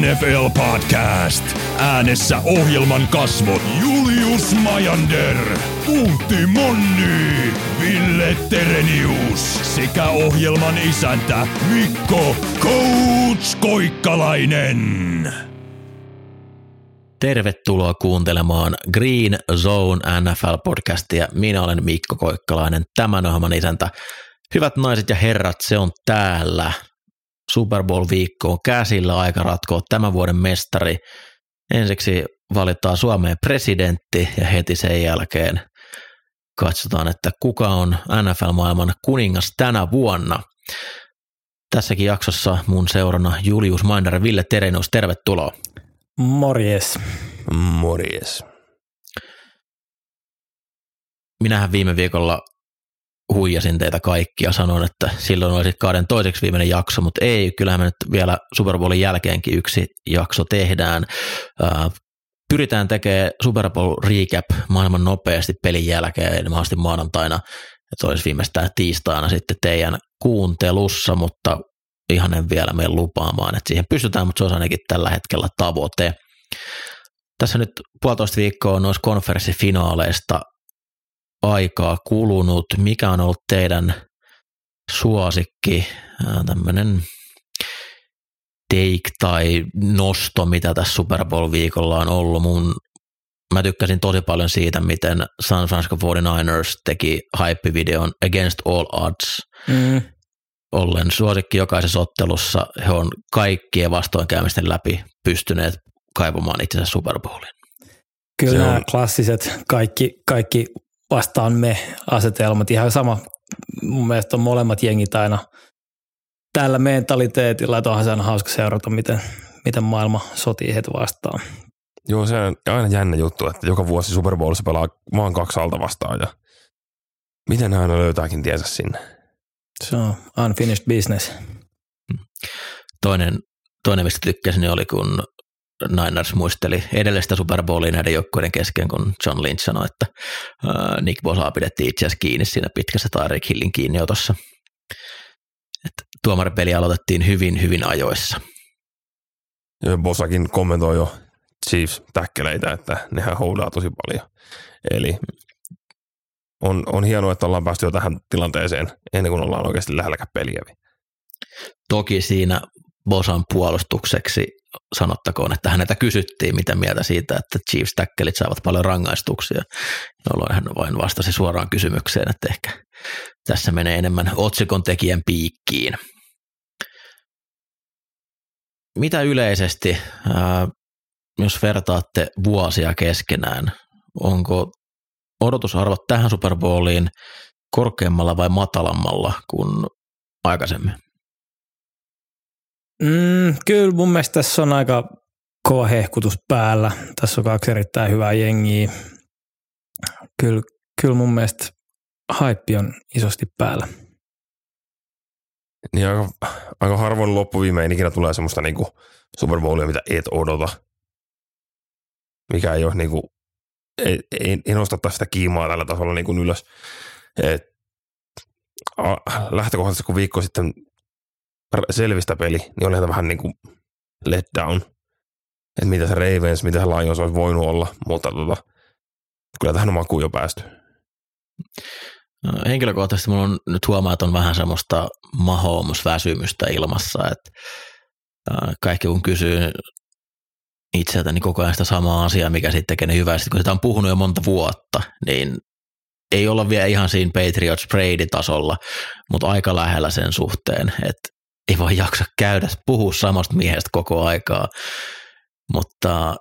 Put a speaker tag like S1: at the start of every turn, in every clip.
S1: NFL Podcast. Äänessä ohjelman kasvot Julius Majander, Puutti Monni, Ville Terenius sekä ohjelman isäntä Mikko Coach Koikkalainen.
S2: Tervetuloa kuuntelemaan Green Zone NFL-podcastia. Minä olen Mikko Koikkalainen, tämän ohjelman isäntä. Hyvät naiset ja herrat, se on täällä. Super Bowl-viikko on käsillä aika ratkoa tämän vuoden mestari. Ensiksi valitaan Suomeen presidentti ja heti sen jälkeen katsotaan, että kuka on NFL-maailman kuningas tänä vuonna. Tässäkin jaksossa mun seurana Julius Mainer ja Ville Terenus, tervetuloa.
S3: Morjes.
S4: Morjes.
S2: Minähän viime viikolla huijasin teitä kaikkia, sanoin, että silloin olisi kauden toiseksi viimeinen jakso, mutta ei, kyllähän me nyt vielä Super Bowlin jälkeenkin yksi jakso tehdään. Pyritään tekemään Super Bowl recap maailman nopeasti pelin jälkeen, mahdollisesti maanantaina, että olisi viimeistään tiistaina sitten teidän kuuntelussa, mutta ihan en vielä mene lupaamaan, että siihen pystytään, mutta se on ainakin tällä hetkellä tavoite. Tässä nyt puolitoista viikkoa on noissa konferenssifinaaleista aikaa kulunut. Mikä on ollut teidän suosikki, tämmöinen take tai nosto, mitä tässä Super Bowl-viikolla on ollut? Mun, mä tykkäsin tosi paljon siitä, miten San Francisco 49ers teki hype-videon Against All Odds. Mm. Ollen suosikki jokaisessa ottelussa. He on kaikkien vastoinkäymisten läpi pystyneet kaivamaan itsensä Super Bowlin.
S3: Kyllä nämä on... klassiset kaikki, kaikki vastaan me asetelmat. Ihan sama, mun mielestä on molemmat jengit aina tällä mentaliteetilla, että onhan se aina hauska seurata, miten, miten maailma sotii heitä vastaan.
S4: Joo, se on aina jännä juttu, että joka vuosi Super Bowlissa pelaa maan kaksi alta vastaan ja miten hän aina löytääkin tiensä sinne.
S3: Se on unfinished business.
S2: Toinen, toinen mistä tykkäsin, oli kun Niners muisteli edellistä Super Bowlia näiden joukkueiden kesken, kun John Lynch sanoi, että Nick Bosa pidettiin itse asiassa kiinni siinä pitkässä Tyreek Hillin kiinniotossa. Et tuomaripeli aloitettiin hyvin, hyvin ajoissa.
S4: Ja Bosakin kommentoi jo Chiefs täkkeleitä, että nehän houdaa tosi paljon. Eli on, on hienoa, että ollaan päästy jo tähän tilanteeseen ennen kuin ollaan oikeasti lähelläkään peliä.
S2: Toki siinä Bosan puolustukseksi sanottakoon, että häneltä kysyttiin, mitä mieltä siitä, että Chiefs tackelit saavat paljon rangaistuksia, jolloin hän vain vastasi suoraan kysymykseen, että ehkä tässä menee enemmän otsikon tekijän piikkiin. Mitä yleisesti, jos vertaatte vuosia keskenään, onko odotusarvot tähän Super Bowliin korkeammalla vai matalammalla kuin aikaisemmin?
S3: Mm, kyllä mun mielestä tässä on aika kova hehkutus päällä. Tässä on kaksi erittäin hyvää jengiä. Kyllä, kyllä mun mielestä haippi on isosti päällä.
S4: Niin aika, aika harvoin loppuviimein ikinä tulee semmoista niinku Super Bowlia, mitä et odota. Mikä ei ole niinku, ei, ei, ei nostata sitä kiimaa tällä tasolla niinku ylös. Et, a, lähtökohtaisesti kun viikko sitten selvistä peli, niin oli vähän niin kuin let down. Että mitä se Ravens, mitä se Lions olisi voinut olla, mutta tota, kyllä tähän on makuun jo päästy.
S2: No, henkilökohtaisesti mulla on nyt huomaa, että on vähän semmoista Mahomes-väsymystä ilmassa, että kaikki kun kysyy itseltäni niin koko ajan sitä samaa asiaa, mikä sitten tekee ne hyvää. Sitten kun sitä on puhunut jo monta vuotta, niin ei olla vielä ihan siinä Patriots Brady-tasolla, mutta aika lähellä sen suhteen, että ei voi jaksa käydä puhua samasta miehestä koko aikaa, mutta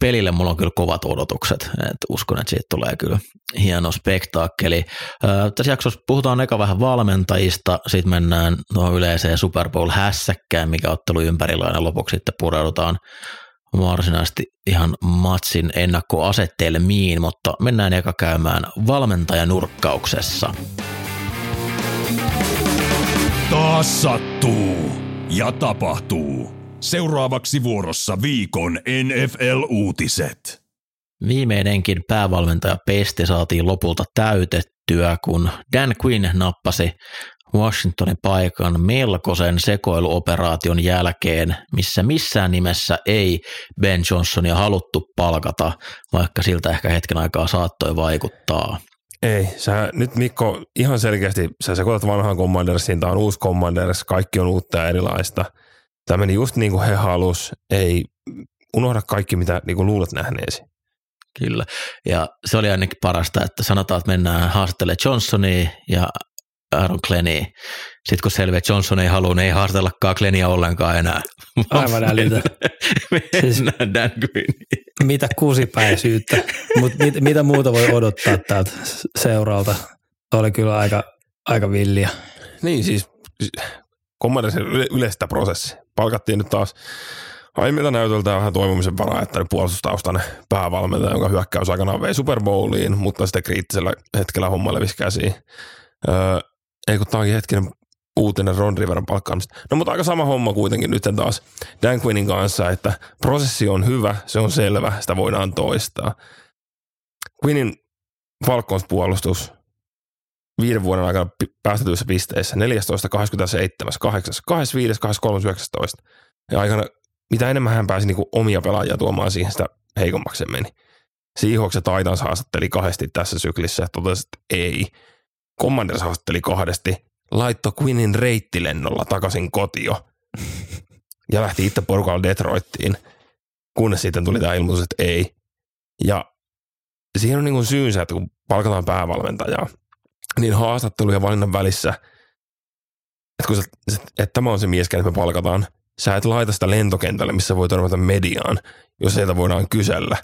S2: pelille mulla on kyllä kovat odotukset, että uskon, että siitä tulee kyllä hieno spektaakkeli. Tässä jaksossa puhutaan eka vähän valmentajista, sitten mennään tuohon yleiseen Super Bowl-hässäkkään, mikä ottelu ympärillä aina lopuksi sitten pureudutaan varsinaisesti ihan matsin ennakkoasettelmiin, mutta mennään eka käymään valmentajanurkkauksessa.
S1: Taas sattuu ja tapahtuu. Seuraavaksi vuorossa viikon NFL-uutiset.
S2: Viimeinenkin päävalmentaja Peste saatiin lopulta täytettyä, kun Dan Quinn nappasi Washingtonin paikan melkoisen sekoiluoperaation jälkeen, missä missään nimessä ei Ben Johnsonia haluttu palkata, vaikka siltä ehkä hetken aikaa saattoi vaikuttaa.
S4: Ei, sä nyt Mikko ihan selkeästi, sä sekoitat vanhaan Commandersiin, tämä on uusi Commanders, kaikki on uutta ja erilaista. Tämä meni just niin kuin he halus, ei unohda kaikki mitä niin kuin luulet nähneesi.
S2: Kyllä, ja se oli ainakin parasta, että sanotaan, että mennään haastattelemaan Johnsonia ja Aaron Glennia. Sitten kun selviää, että Johnson ei halua, niin ei haastatellakaan Glennia ollenkaan enää.
S3: Aivan älytä.
S2: siis, Dan
S3: mitä kusipäisyyttä, mutta mit, mitä muuta voi odottaa tältä seuralta? Oli kyllä aika, aika villiä.
S4: Niin siis, Commandersin yleistä prosessi. Palkattiin nyt taas aiemmilta näytöltä vähän toivomisen varaa, että puolustustaustainen päävalmentaja, jonka hyökkäys aikanaan vei Super Bowliin, mutta sitten kriittisellä hetkellä homma levisi käsiin. Öö, ei kun tämä onkin hetkinen uutinen Ron Riveran palkkaamista. No mutta aika sama homma kuitenkin nyt taas Dan Quinnin kanssa, että prosessi on hyvä, se on selvä, sitä voidaan toistaa. Quinnin Falcons puolustus viiden vuoden aikana päästetyissä pisteissä 14, 27, 8, 25, 23, 19. Ja aikana, mitä enemmän hän pääsi niin omia pelaajia tuomaan siihen, sitä heikommaksi se meni. Seahawks ja Titans haastatteli kahdesti tässä syklissä ja totesi, että ei. Commanders haastatteli kahdesti, laitto Quinnin reittilennolla takaisin kotio ja lähti itse porukalla Detroittiin, kunnes sitten tuli tämä ilmoitus, että ei. Ja siihen on niin kuin syynsä, että kun palkataan päävalmentajaa, niin haastattelu ja valinnan välissä, että, kun sä, että tämä on se mies, kenet me palkataan, sä et laita sitä lentokentälle, missä voi törmätä mediaan, jos sieltä voidaan kysellä.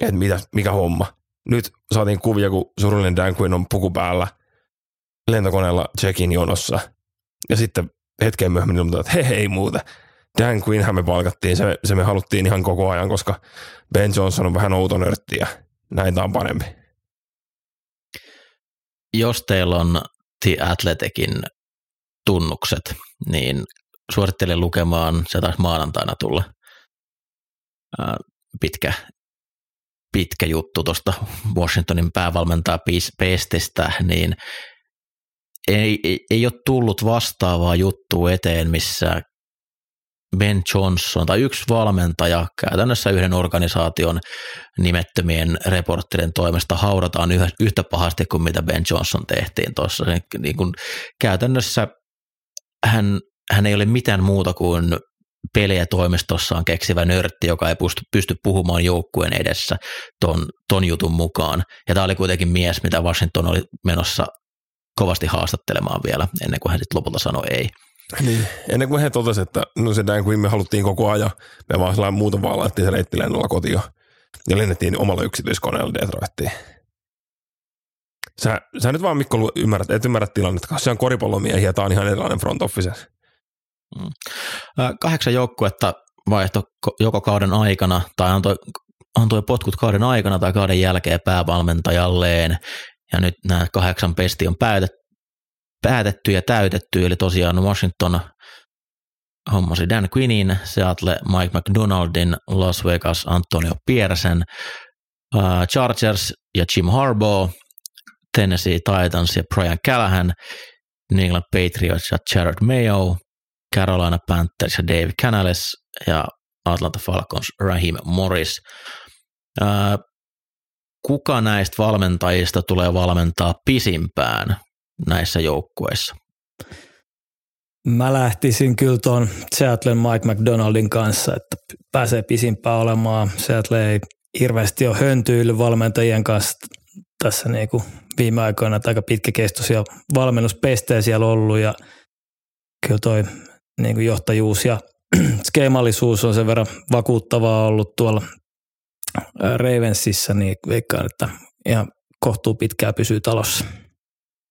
S4: Että mitä, mikä homma nyt saatiin kuvia, kun surullinen Dan Quinn on puku päällä lentokoneella check-in jonossa. Ja sitten hetken myöhemmin ilmoittaa, että hei, hei muuta. Dan Quinnhän me palkattiin, se, se me haluttiin ihan koko ajan, koska Ben Johnson on vähän outo nörtti ja näin on parempi.
S2: Jos teillä on The Athleticin tunnukset, niin suosittelen lukemaan, se taisi maanantaina tulla pitkä pitkä juttu tuosta Washingtonin päävalmentaa Pestistä, niin ei, ei, ei ole tullut vastaavaa juttua eteen, missä Ben Johnson tai yksi valmentaja käytännössä yhden organisaation nimettömien reportterien toimesta haudataan yhtä pahasti kuin mitä Ben Johnson tehtiin tuossa. Niin kuin käytännössä hän, hän ei ole mitään muuta kuin pelejä toimistossaan keksivä nörtti, joka ei pysty, pysty puhumaan joukkueen edessä ton, ton jutun mukaan. Ja tämä oli kuitenkin mies, mitä Washington oli menossa kovasti haastattelemaan vielä, ennen kuin hän sitten lopulta sanoi ei.
S4: Niin, ennen kuin he totesivat, että no se Dan Quinn me haluttiin koko ajan, me vaan sellainen muuten vaan laitettiin se reittilennolla kotiin ja lennettiin omalla yksityiskoneella Detroittiin. Sä, sä nyt vaan Mikko ymmärrät, et ymmärrä tilannetta, koska se on koripallomiehiä, tämä on ihan erilainen front office.
S2: Mm. Kahdeksan joukkuetta vaihto joko kauden aikana tai antoi, antoi potkut kauden aikana tai kauden jälkeen päävalmentajalleen. Ja nyt nämä kahdeksan pesti on päätetty ja täytetty, eli tosiaan Washington hommasi Dan Quinnin, Seattle Mike McDonaldin, Las Vegas Antonio Piersen, Chargers ja Jim Harbaugh, Tennessee Titans ja Brian Callahan, New England Patriots ja Jared Mayo, Carolina Panthers ja Dave Canales ja Atlanta Falcons Raheem Morris. Ää, kuka näistä valmentajista tulee valmentaa pisimpään näissä joukkueissa?
S3: Mä lähtisin kyllä tuon Seattle Mike McDonaldin kanssa, että pääsee pisimpään olemaan. Seattle ei hirveästi ole höntyillyt valmentajien kanssa tässä niin kuin viime aikoina, että aika pitkäkestoisia valmennuspestejä siellä ollut ja kyllä toi niin kuin johtajuus ja skeemallisuus on sen verran vakuuttavaa ollut tuolla Ravensissa, niin veikkaan, että ihan kohtuu pitkää pysyy talossa.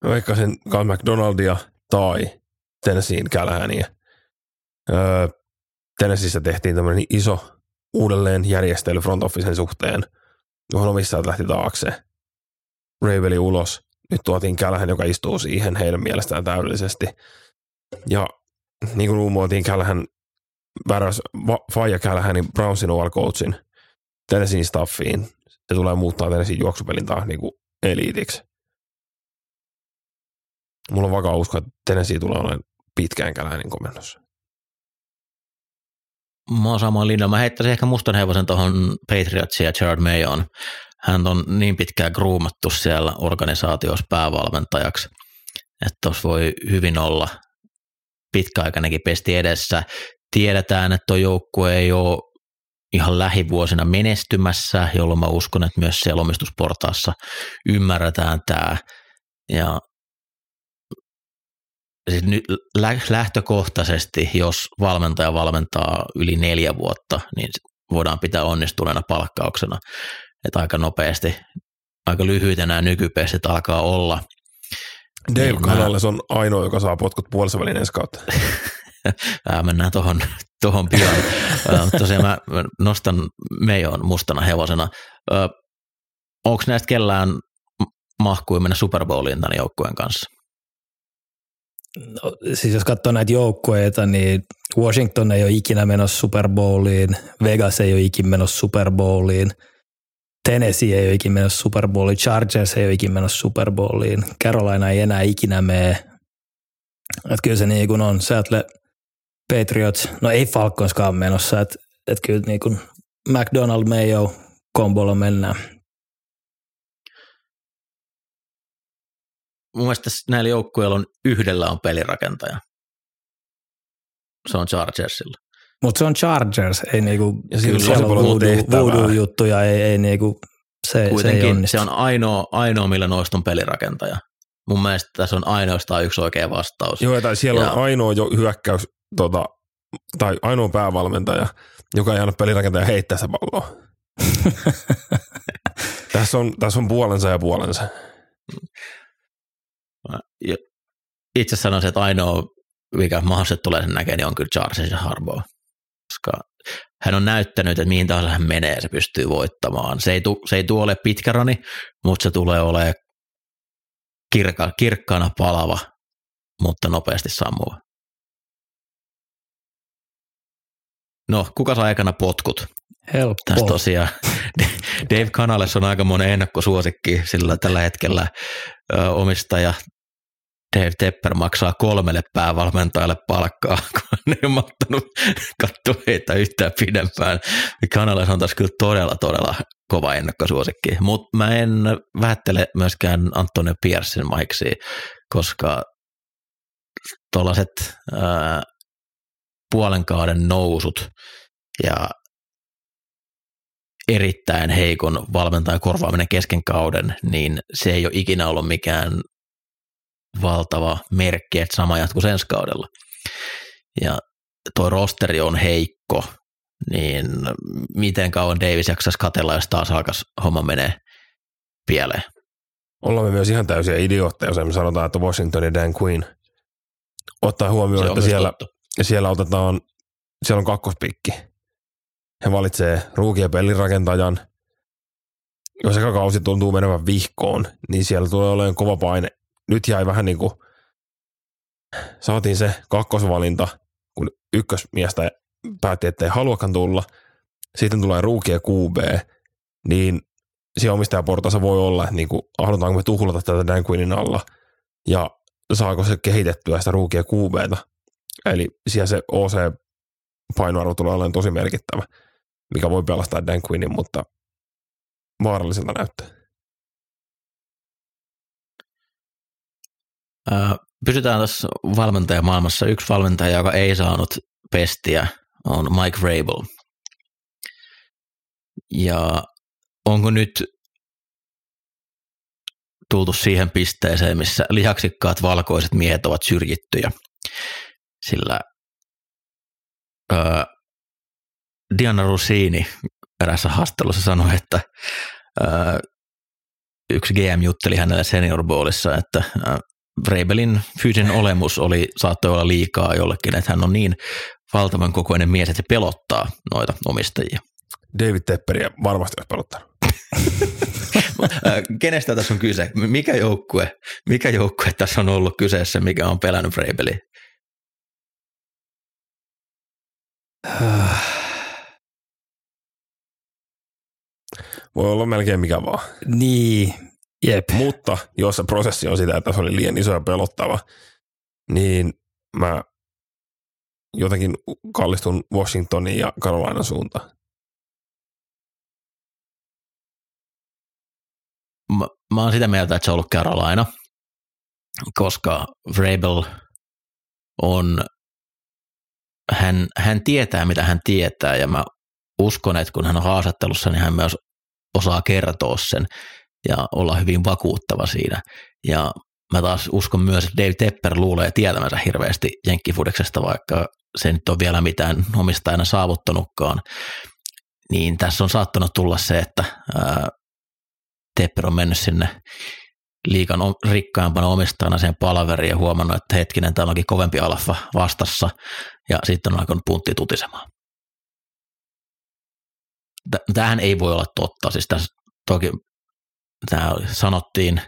S4: Veikkasin Carl McDonaldia tai Tennesseein Callaghania. Öö, Tennesseeissä tehtiin tämmöinen iso uudelleen järjestely front officen suhteen, johon omistajat lähti taakse. Raveli ulos. Nyt tuotiin Callahan, joka istuu siihen heidän mielestään täydellisesti. Ja niin kuin ruumoitiin Callahan vääräs Faija Callahanin Brownsin OL coachin Tennesseein staffiin. Se tulee muuttaa Tennesseein juoksupelin taas niin kuin eliitiksi. Mulla on vakaa usko, että Tennessee tulee olemaan pitkään käläinen komennossa.
S2: Mä oon samoin linjalla. Mä heittäisin ehkä mustan hevosen tuohon Patriotsia ja Gerard Mayon. Hän on niin pitkään groomattu siellä organisaatiossa päävalmentajaksi, että tuossa voi hyvin olla pitkäaikainenkin pesti edessä. Tiedetään, että tuo joukkue ei ole ihan lähivuosina menestymässä, jolloin mä uskon, että myös siellä omistusportaassa ymmärretään tämä. Ja siis nyt lähtökohtaisesti, jos valmentaja valmentaa yli neljä vuotta, niin voidaan pitää onnistuneena palkkauksena. Että aika nopeasti, aika lyhyitä nämä nykypestit alkaa olla.
S4: Dave niin Canales on ainoa, joka saa potkut puolessa välin ensi kautta.
S2: mennään tuohon tohon pian. Tosiaan mä nostan Meijon mustana hevosena. Onko näistä kellään mahkui mennä Super Bowliin tämän joukkueen kanssa?
S3: No, siis jos katsoo näitä joukkueita, niin Washington ei ole ikinä menossa Super Bowliin, Vegas ei ole ikinä menossa Super Bowliin, Tennessee ei ole ikinä menossa Super Bowliin, Chargers ei ole ikinä menossa Super Bowliin, Carolina ei enää ikinä mene. Että kyllä se niin kuin on. Seattle Patriots, no ei Falconskaan menossa, että et kyllä niin kuin McDonald Mayo kombolla mennään.
S2: mun mielestä näillä joukkueilla on yhdellä on pelirakentaja. Se on Chargersilla.
S3: Mutta se on Chargers, ei niinku, ja siellä, siellä on voodoo, voodoo juttuja, ei, ei niinku, se,
S2: Kuitenkin
S3: se,
S2: se on ainoa, ainoa, millä noista on pelirakentaja. Mun mielestä tässä on ainoastaan yksi oikea vastaus.
S4: Joo, tai siellä ja, on ainoa jo hyökkäys, tota, tai ainoa päävalmentaja, joka ei anna pelirakentaja heittää sitä palloa. tässä, on, tässä on puolensa ja puolensa
S2: itse sanoisin, että ainoa, mikä mahdollisesti tulee sen näkemään, niin on kyllä Charles ja Harbour. Koska hän on näyttänyt, että mihin tahansa hän menee, se pystyy voittamaan. Se ei, tu, se ei tule ole pitkä rani, mutta se tulee olemaan kirka, kirkkaana palava, mutta nopeasti sammuva. No, kuka saa aikana potkut?
S3: Helppo.
S2: Tässä tosiaan Dave Canales on aika monen ennakkosuosikki, sillä tällä hetkellä omistaja Dave Tepper maksaa kolmelle päävalmentajalle palkkaa, kun ne on mattanut katsoa heitä yhtään pidempään. Canales on taas kyllä todella, todella kova ennakkosuosikki. Mutta mä en vähättele myöskään Antonio Piersin maiksi, koska tuollaiset puolen kauden nousut ja erittäin heikon valmentajan korvaaminen kesken kauden, niin se ei ole ikinä ollut mikään valtava merkki, että sama jatkuu ensi kaudella. Ja tuo rosteri on heikko, niin miten kauan Davis jaksaisi katella, jos taas alkaisi homma menee pieleen?
S4: Ollaan me myös ihan täysiä idiootteja, jos me sanotaan, että Washington ja Dan Quinn ottaa huomioon, että siellä, siellä otetaan, siellä on kakkospikki. He valitsee ruukien pelirakentajan. Jos eka kausi tuntuu menevän vihkoon, niin siellä tulee olemaan kova paine. Nyt jäi vähän niin kuin, saatiin se kakkosvalinta, kun ykkösmiestä päätti, että ei haluakaan tulla. Sitten tulee ruukia QB, niin siellä omistajaportaassa voi olla, että niin kuin, halutaanko me tuhlata tätä Dan Quinnin alla ja saako se kehitettyä sitä ruukia QBtä. Eli siellä se OC-painoarvo tulee olemaan tosi merkittävä mikä voi pelastaa Dan Quinnin, mutta vaaralliselta näyttää.
S2: Pysytään tässä valmentajamaailmassa. Yksi valmentaja, joka ei saanut pestiä, on Mike Rabel. Ja onko nyt tultu siihen pisteeseen, missä lihaksikkaat valkoiset miehet ovat syrjittyjä, sillä Diana Rossini erässä haastattelussa sanoi, että ää, yksi GM jutteli hänelle senior ballissa, että ää, Vrabelin fyysinen olemus oli, saattoi olla liikaa jollekin, että hän on niin valtavan kokoinen mies, että se pelottaa noita omistajia.
S4: David Tepperiä varmasti olisi pelottanut.
S2: Kenestä tässä on kyse? Mikä joukkue, mikä joukkue tässä on ollut kyseessä, mikä on pelännyt Vrabeliä?
S4: Voi olla melkein mikä vaan.
S3: Niin, Jep.
S4: Mutta jos se prosessi on sitä, että se oli liian iso ja pelottava, niin mä jotenkin kallistun Washingtonin ja Carolinan suuntaan.
S2: Mä, mä oon sitä mieltä, että se on ollut Carolina, koska Vrabel on, hän, hän tietää, mitä hän tietää, ja mä uskon, että kun hän on haastattelussa, niin hän myös osaa kertoa sen ja olla hyvin vakuuttava siinä. Ja mä taas uskon myös, että Dave Tepper luulee tietämänsä hirveästi jenkkifudeksesta, vaikka se nyt on vielä mitään omistajana saavuttanutkaan. Niin tässä on saattanut tulla se, että ää, Tepper on mennyt sinne liikan rikkaimpana omistajana sen palaveriin ja huomannut, että hetkinen, täällä onkin kovempi alfa vastassa ja sitten on alkanut puntti tutisemaan. Tämähän ei voi olla totta. Siis tässä toki tämä sanottiin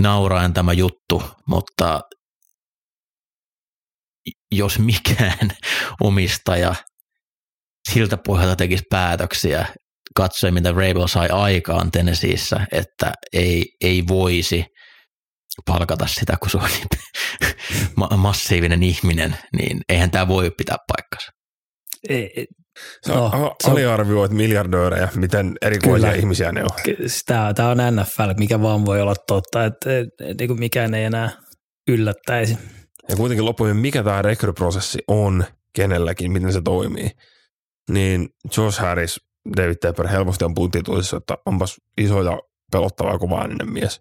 S2: nauraen tämä juttu, mutta jos mikään omistaja siltä pohjalta tekisi päätöksiä, katsoi mitä Rabel sai aikaan Tennesseeissä, että ei, ei voisi palkata sitä, kun se on niin massiivinen ihminen, niin eihän tämä voi pitää paikkansa.
S3: Ei,
S4: Sä no, aliarvioit miljardöörejä, miten erikoisia kyllä, ihmisiä ne on.
S3: Tämä, tämä on NFL, mikä vaan voi olla totta, että niin kuin mikään ei enää yllättäisi.
S4: Ja kuitenkin loppujen, mikä tämä rekryprosessi on kenelläkin, miten se toimii, niin Josh Harris, David Tepper helposti on puntituisissa, että onpas iso ja pelottava ja kovainen mies.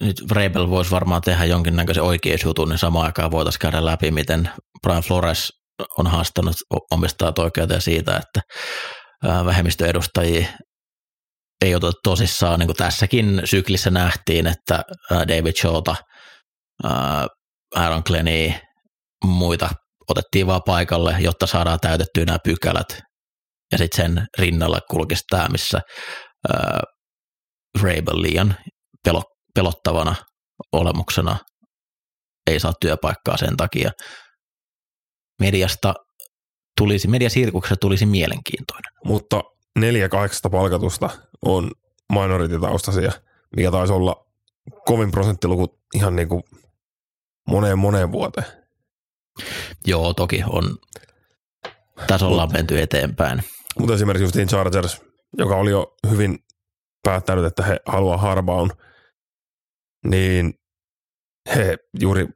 S2: Nyt Vrabel voisi varmaan tehdä jonkinnäköisen oikeusjutun, niin samaan aikaan voitaisiin käydä läpi, miten Brian Flores on haastanut omistajat oikeuteen siitä, että vähemmistöedustajia ei ota tosissaan, niin kuin tässäkin syklissä nähtiin, että David Showta, Aaron Glenny, muita otettiin vaan paikalle, jotta saadaan täytettyä nämä pykälät. Ja sitten sen rinnalla kulkisi tämä, missä Vrabel liian pelo, pelottavana olemuksena ei saa työpaikkaa sen takia. Mediasta tulisi, mediasirkuksesta tulisi mielenkiintoinen.
S4: Mutta neljä kahdeksasta palkatusta on minorititaustaisia, mikä taisi olla kovin prosenttiluku ihan niin kuin moneen moneen vuoteen.
S2: Joo, toki on. Tässä ollaan menty eteenpäin.
S4: Mutta esimerkiksi justiin Chargers, joka oli jo hyvin päättänyt, että he haluaa Harbaun – niin he juuri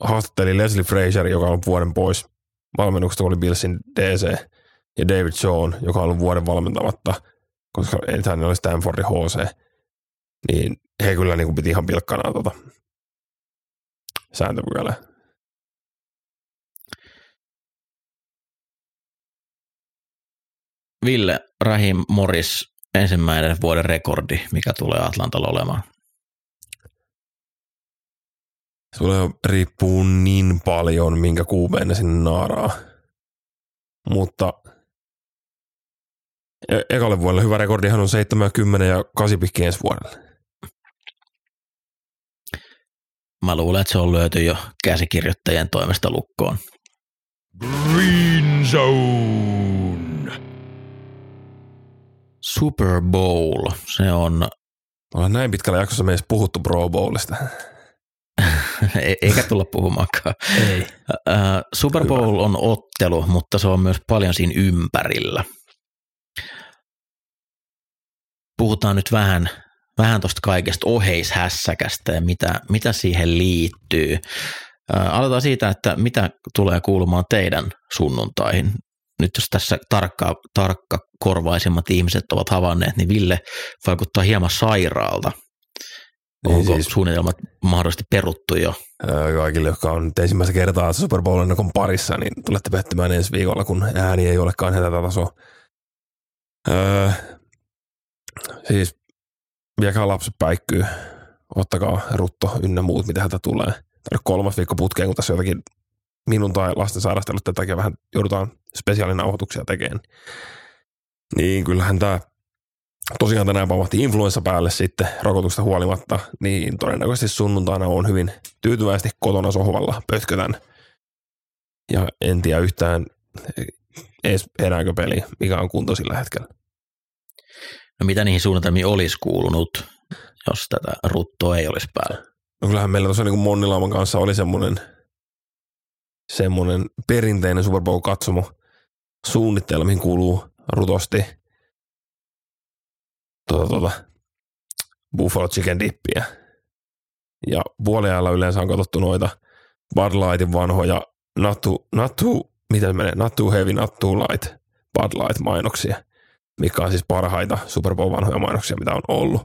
S4: haastatteli Leslie Fraser, joka on vuoden pois valmennuksesta, oli Billsin DC, ja David Shawn, joka on ollut vuoden valmentamatta, koska hän oli Stanfordin HC, niin he kyllä niin kuin piti ihan pilkkana tuota sääntöpykälää.
S2: Ville Rahim Morris ensimmäinen vuoden rekordi, mikä tulee Atlantalla olemaan?
S4: Sulle riippuu niin paljon, minkä kuumeen ne sinne naaraa. Mutta e- ekalle vuodelle hyvä rekordihan on 70 ja 8 pikki ensi vuodelle.
S2: Mä luulen, että se on löyty jo käsikirjoittajien toimesta lukkoon.
S1: Green Zone.
S2: Super Bowl, se on...
S4: Ollaan näin pitkällä jaksossa meissä puhuttu Pro Bowlista.
S2: E- eikä tulla puhumaankaan.
S3: Ei.
S2: Super Bowl on ottelu, mutta se on myös paljon siinä ympärillä. Puhutaan nyt vähän, vähän tuosta kaikesta oheishässäkästä ja mitä, mitä siihen liittyy. Aloitetaan siitä, että mitä tulee kuulumaan teidän sunnuntaihin. Nyt jos tässä tarkka, tarkka korvaisimmat ihmiset ovat havainneet, niin Ville vaikuttaa hieman sairaalta – niin Onko siis, suunnitelmat mahdollisesti peruttu jo?
S4: Kaikille, jotka on ensimmäistä kertaa Super Bowl parissa, niin tulette pettymään ensi viikolla, kun ääni ei olekaan tätä tasoa. Öö, siis viekää lapset päikkyy, ottakaa rutto ynnä muut, mitä häntä tulee. Tämä kolmas viikko putkeen, kun tässä jotakin minun tai lasten sairastelut tätä takia vähän joudutaan spesiaalinauhoituksia tekemään. Niin kyllähän tämä tosiaan tänään pamahti influenssa päälle sitten rokotusta huolimatta, niin todennäköisesti sunnuntaina on hyvin tyytyväisesti kotona sohvalla pötkötän. Ja en tiedä yhtään edes erääkö peli, mikä on kunto sillä hetkellä.
S2: No mitä niihin suunnitelmiin olisi kuulunut, jos tätä ruttoa ei olisi päällä?
S4: No kyllähän meillä tuossa niin Monnilauman kanssa oli semmoinen, semmoinen perinteinen Super Bowl-katsomo suunnitelma, mihin kuuluu rutosti tuota, tuota, Buffalo Chicken Dippiä. Ja puoliajalla yleensä on katsottu noita Bud Lightin vanhoja Nattu, Nattu, mitä se menee, Nattu Heavy, Nattu Light, Bud Light mainoksia, mikä on siis parhaita Super Bowl vanhoja mainoksia, mitä on ollut.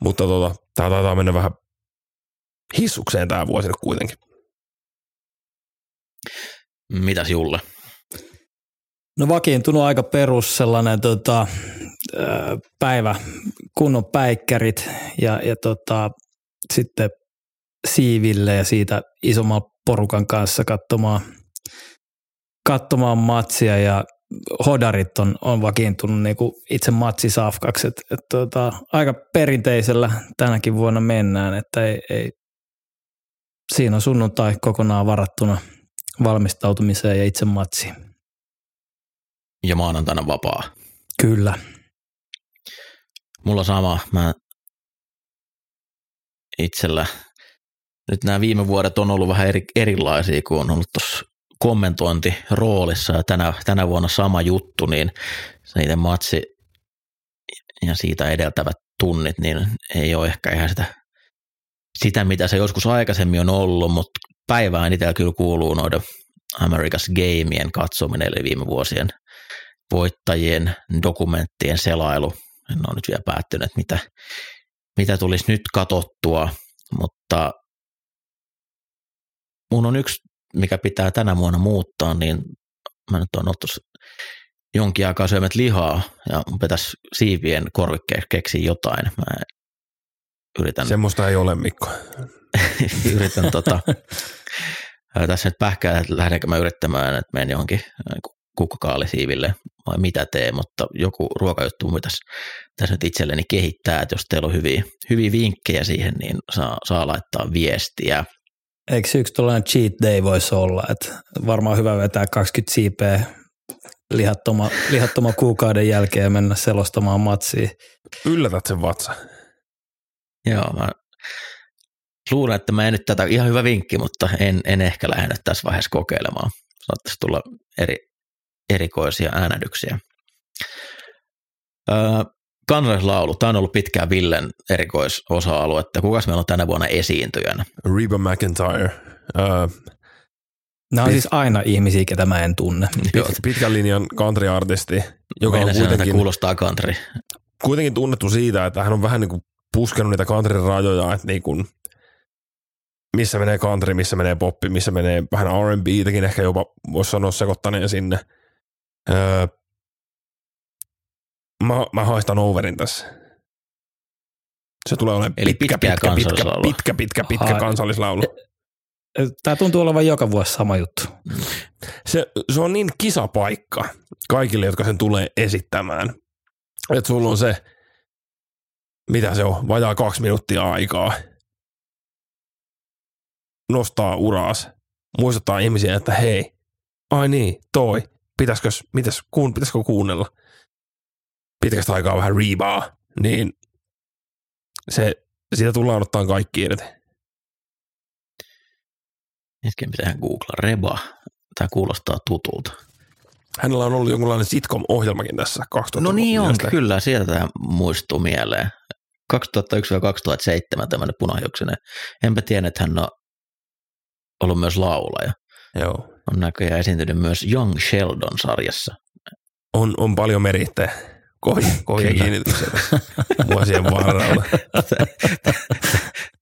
S4: Mutta tota, tämä taitaa mennä vähän hissukseen tämä vuosi nyt kuitenkin.
S2: Mitäs Julle?
S3: No vakiintunut aika perus sellainen tota, päivä, kunnon päikkärit ja, ja tota, sitten siiville ja siitä isomman porukan kanssa katsomaan, katsomaan matsia ja hodarit on, on vakiintunut niin kuin itse matsisafkaksi, että et, tota, aika perinteisellä tänäkin vuonna mennään, että ei, ei, siinä on sunnuntai kokonaan varattuna valmistautumiseen ja itse matsiin.
S2: Ja maanantaina vapaa.
S3: Kyllä.
S2: Mulla sama. Mä itsellä nyt nämä viime vuodet on ollut vähän eri, erilaisia, kun on ollut tuossa kommentointiroolissa ja tänä, tänä vuonna sama juttu, niin se matsi ja siitä edeltävät tunnit, niin ei ole ehkä ihan sitä, sitä mitä se joskus aikaisemmin on ollut, mutta päivään itsellä kyllä kuuluu noiden America's Gameien katsominen, eli viime vuosien voittajien dokumenttien selailu. En ole nyt vielä päättynyt, mitä, mitä tulisi nyt katottua, mutta mun on yksi, mikä pitää tänä vuonna muuttaa, niin mä nyt oon ottanut jonkin aikaa syömät lihaa ja mun pitäisi siivien korvikkeeksi keksiä jotain. Mä yritän...
S4: Semmoista ei ole, Mikko.
S2: yritän tota, tässä nyt pähkää, että lähdenkö mä yrittämään, että menen johonkin kukkakaalisiiville vai mitä tee, mutta joku ruokajuttu pitäisi tässä nyt itselleni kehittää, että jos teillä on hyviä, hyviä vinkkejä siihen, niin saa, saa laittaa viestiä.
S3: Eikö yksi tuollainen cheat day voisi olla, että varmaan hyvä vetää 20 siipeä lihattoma, lihattoma kuukauden jälkeen ja mennä selostamaan matsiin.
S4: Yllätät sen vatsa.
S2: Joo, mä luulen, että mä en nyt tätä, ihan hyvä vinkki, mutta en, en ehkä lähde tässä vaiheessa kokeilemaan. Saattaisi tulla eri, erikoisia äänädyksiä. Öö, kansallislaulu, tämä on ollut pitkään Villen erikoisosa-alue, että kukas meillä on tänä vuonna esiintyjänä?
S4: Reba McIntyre. Uh,
S3: Nämä on siis aina ihmisiä, ketä mä en tunne.
S4: Pit, pitkän linjan country-artisti, joka on kuitenkin,
S2: kuulostaa country.
S4: kuitenkin tunnettu siitä, että hän on vähän niin kuin puskenut niitä country-rajoja, että niin kuin, missä menee country, missä menee poppi, missä menee vähän R&Btäkin ehkä jopa voisi sanoa sekoittaneen sinne. Öö, mä, mä haistan overin tässä. Se tulee olemaan
S2: Eli
S4: pitkä, pitkä, pitkä, pitkä, pitkä, pitkä, pitkä kansallislaulu.
S3: Tämä tuntuu olevan joka vuosi sama juttu.
S4: Se, se on niin kisapaikka kaikille, jotka sen tulee esittämään. Että sulla on se, mitä se on, vajaa kaksi minuuttia aikaa. Nostaa uraas. Muistuttaa ihmisiä, että hei, ai niin, toi, pitäisikö, mitäs, kuun, pitäisikö kuunnella pitkästä aikaa vähän riibaa, niin se, siitä tullaan ottaa kaikki irti.
S2: Hetken pitää googlaa. Reba. Tämä kuulostaa tutulta.
S4: Hänellä on ollut jonkunlainen sitcom-ohjelmakin tässä 2000
S2: No niin on, kyllä, sieltä tämä muistuu mieleen. 2001-2007 tämmöinen punahiuksinen. Enpä tiedä, että hän on ollut myös laulaja.
S4: Joo.
S2: On näköjään esiintynyt myös Young Sheldon-sarjassa.
S4: On, on paljon merittejä kovia, kovia kiinnityksiä vuosien varrella.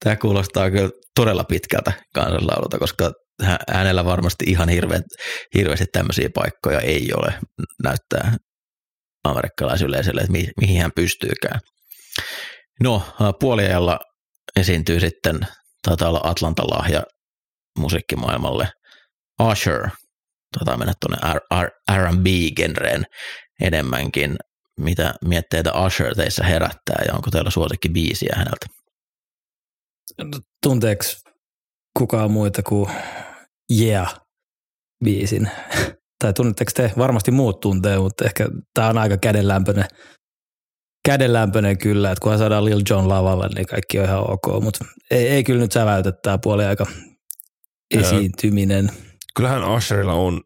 S2: Tämä kuulostaa kyllä todella pitkältä kansanlaululta, koska hänellä varmasti ihan hirveät, hirveästi tämmöisiä paikkoja ei ole näyttää amerikkalaisyleisölle, että mi, mihin hän pystyykään. No, puoliajalla esiintyy sitten, taitaa olla Atlanta-lahja musiikkimaailmalle, Usher, taitaa mennä tuonne R&B-genreen enemmänkin. Mitä mietteitä Usher teissä herättää ja onko teillä suosikki biisiä häneltä?
S3: Tunteeko kukaan muita kuin Yeah biisin? tai tunnetteko te, varmasti muut tuntee, mutta ehkä tämä on aika kädenlämpöinen, kädenlämpöinen kyllä, että kunhan saadaan Lil Jon lavalle, niin kaikki on ihan ok, mutta ei, ei kyllä nyt säväytä tämä puoli aika esiintyminen.
S4: Kyllähän Asherilla on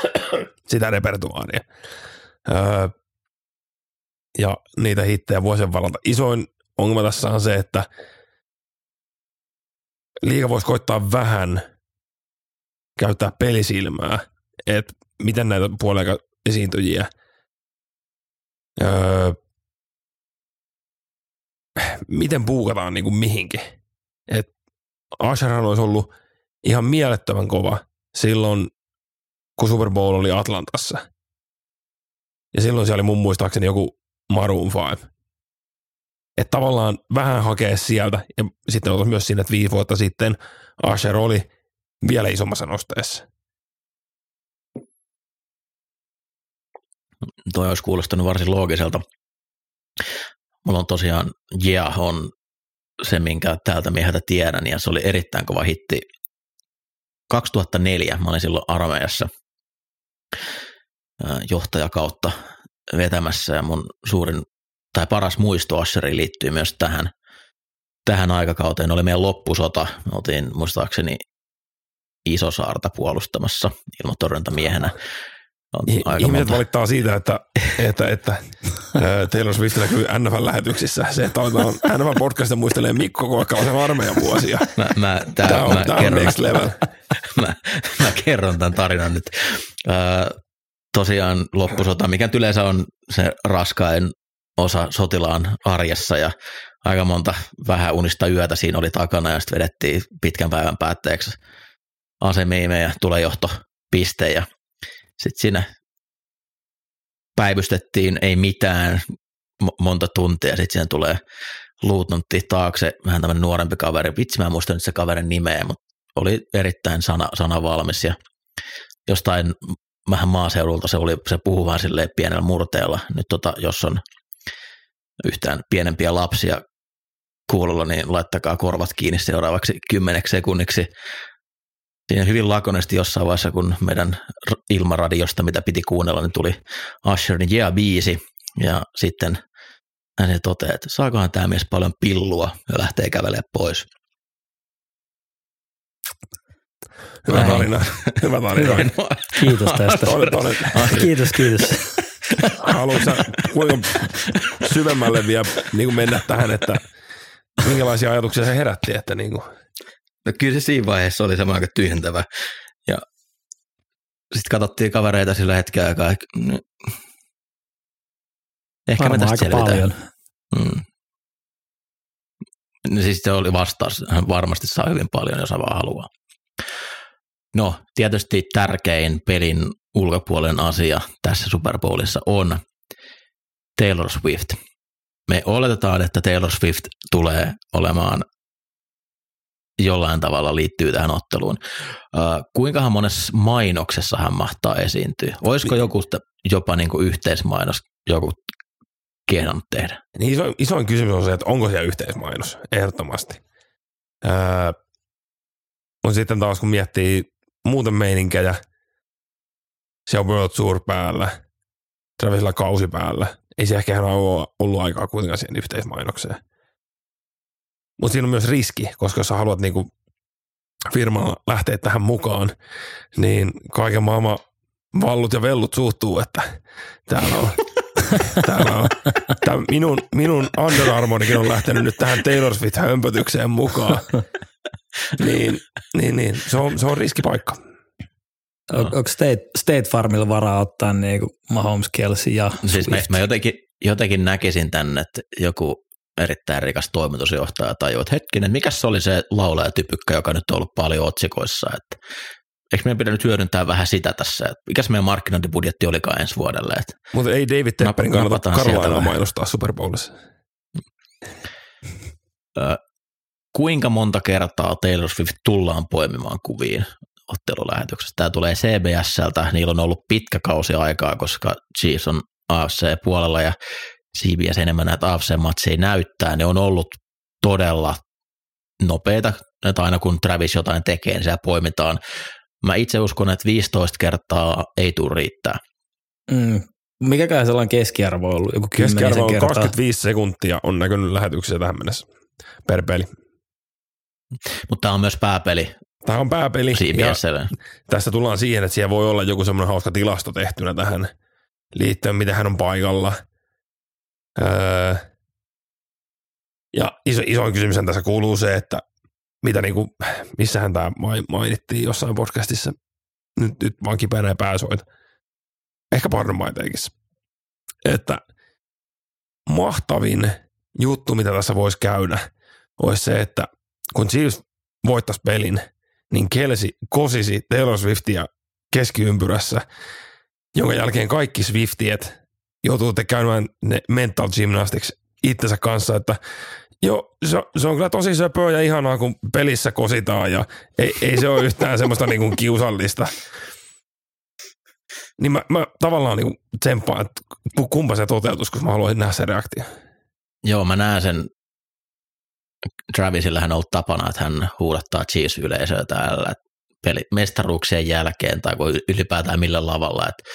S4: sitä repertuaaria. Öö, ja niitä hittejä vuosien varalta. Isoin ongelma tässä on se, että liiga voisi koittaa vähän käyttää pelisilmää, että miten näitä puolia esiintyjiä öö, miten puukataan niin kuin mihinkin. Et Asherhan olisi ollut ihan mielettömän kova silloin, kun Super Bowl oli Atlantassa. Ja silloin siellä oli mun muistaakseni joku Maroon 5. Että tavallaan vähän hakea sieltä, ja sitten on myös siinä, että viisi vuotta sitten Asher oli vielä isommassa nosteessa.
S2: Toi olisi kuulostanut varsin loogiselta. Mulla on tosiaan Yeah on se, minkä täältä mieheltä tiedän, ja se oli erittäin kova hitti 2004, mä olin silloin armeijassa johtajakautta vetämässä ja mun suurin tai paras muisto Asheri liittyy myös tähän, tähän aikakauteen. Oli meidän loppusota, me oltiin muistaakseni Isosaarta puolustamassa ilmatorjuntamiehenä.
S4: Ihmiset valittaa siitä, että, että, että Taylor Swift näkyy NFL-lähetyksissä. Se, että on NFL-podcastin muistelee Mikko Koikkalaisen armeijan vuosia.
S2: Mä, mä, tää,
S4: tämä on,
S2: mä
S4: kerron, on next level.
S2: mä, mä kerron tämän tarinan nyt. Ö, tosiaan loppusota, mikä yleensä on se raskain osa sotilaan arjessa ja aika monta vähän unista yötä siinä oli takana ja sitten vedettiin pitkän päivän päätteeksi asemiime ja tulejohto piste ja sitten siinä päivystettiin ei mitään monta tuntia, sitten siinä tulee luutnantti taakse, vähän tämmöinen nuorempi kaveri, vitsi mä en muista nyt se kaverin nimeä, mutta oli erittäin sana, sanavalmis ja jostain vähän maaseudulta se, oli, se puhuu vähän silleen pienellä murteella. Nyt tota, jos on yhtään pienempiä lapsia kuulolla, niin laittakaa korvat kiinni seuraavaksi kymmeneksi sekunniksi. Siinä hyvin lakonesti jossain vaiheessa, kun meidän ilmaradiosta, mitä piti kuunnella, niin tuli Usherin Yeah biisi ja sitten hän toteaa, että saakohan tämä mies paljon pillua ja lähtee kävelemään pois.
S4: Hyvä Näin. tarina. Hyvä tarina. Hyvä.
S3: Kiitos tästä. Olet, olet. Kiitos, kiitos.
S4: Haluatko kuinka syvemmälle vielä niin kuin mennä tähän, että minkälaisia ajatuksia se herätti? Että niin kuin.
S2: No kyllä se siinä vaiheessa oli semmoinen aika tyhjentävä. Ja sitten katsottiin kavereita sillä hetkellä aikaa. Ehkä Varmaan me tästä paljon. Mm. No siis se oli vastaus. Hän varmasti saa hyvin paljon, jos hän vaan haluaa. No, tietysti tärkein pelin ulkopuolen asia tässä Super Bowlissa on Taylor Swift. Me oletetaan, että Taylor Swift tulee olemaan jollain tavalla liittyy tähän otteluun. Uh, kuinkahan monessa mainoksessa hän mahtaa esiintyä? Olisiko joku jopa niin kuin yhteismainos joku kehdannut tehdä?
S4: Niin iso, isoin kysymys on se, että onko siellä yhteismainos, ehdottomasti. Uh, on sitten taas, kun miettii muuten meininkejä. Se on World Tour päällä, Travisilla kausi päällä. Ei se ehkä ole ollut aikaa kuitenkaan siihen yhteismainokseen. Mutta siinä on myös riski, koska jos sä haluat niinku firmalla lähteä tähän mukaan, niin kaiken maailman vallut ja vellut suhtuu, että täällä on, täällä on tää minun, minun Under Armourikin on lähtenyt nyt tähän Taylor Swift-hömpötykseen mukaan niin, niin, niin, se on, se on riskipaikka.
S3: No. Onko State, State Farmilla varaa ottaa niin kuin Mahomes, Kelsey ja
S2: no Siis mä, mä jotenkin, jotenkin näkisin tänne, että joku erittäin rikas toimitusjohtaja tajuu, että hetkinen, mikä se oli se laulajatypykkä, joka nyt on ollut paljon otsikoissa, että eikö meidän pidä nyt hyödyntää vähän sitä tässä, että mikä se meidän markkinointibudjetti olikaan ensi vuodelle.
S4: Mutta ei David Tepperin kannata Karolailla mainostaa Super Bowlissa
S2: kuinka monta kertaa Taylor Swift tullaan poimimaan kuviin ottelulähetyksessä. Tämä tulee CBSltä, niillä on ollut pitkä kausi aikaa, koska Chiefs on AFC-puolella ja CBS enemmän näitä AFC-matseja näyttää. Ne on ollut todella nopeita, että aina kun Travis jotain tekee, niin siellä poimitaan Mä itse uskon, että 15 kertaa ei tule riittää.
S3: Mm. Mikäkään sellainen keskiarvo on ollut? Joku
S4: Keskiarvo on
S3: kertaa.
S4: 25 sekuntia on näkynyt lähetyksiä tähän mennessä per peli.
S2: Mutta tämä on myös pääpeli
S4: Tämä on pääpeli.
S2: CBSlle.
S4: tässä tullaan siihen, että siellä voi olla joku semmoinen hauska tilasto tehtynä tähän liittyen, miten hän on paikalla. Öö, ja iso, isoin kysymys tässä kuuluu se, että mitä niinku, missähän tämä mainittiin jossain podcastissa. Nyt, nyt vaan kipeänä ja pääsoita. Ehkä Parnomaiteikissä. Että mahtavin juttu, mitä tässä voisi käydä, olisi se, että kun Chiefs voittaisi pelin, niin Kelsi kosisi Taylor Swiftia keskiympyrässä, jonka jälkeen kaikki Swiftiet joutuu käymään ne mental gymnastics itsensä kanssa, että joo, se, se on kyllä tosi söpöä ja ihanaa, kun pelissä kositaan ja ei, ei se ole yhtään semmoista niinku kiusallista. Niin mä, mä tavallaan niinku tsemppaan, että kumpa se toteutus, koska mä haluaisin nähdä sen reaktio.
S2: Joo, mä näen sen. Travisillähän on ollut tapana, että hän huudattaa Chiefs-yleisöä täällä peli, mestaruuksien jälkeen tai kun ylipäätään millä lavalla, että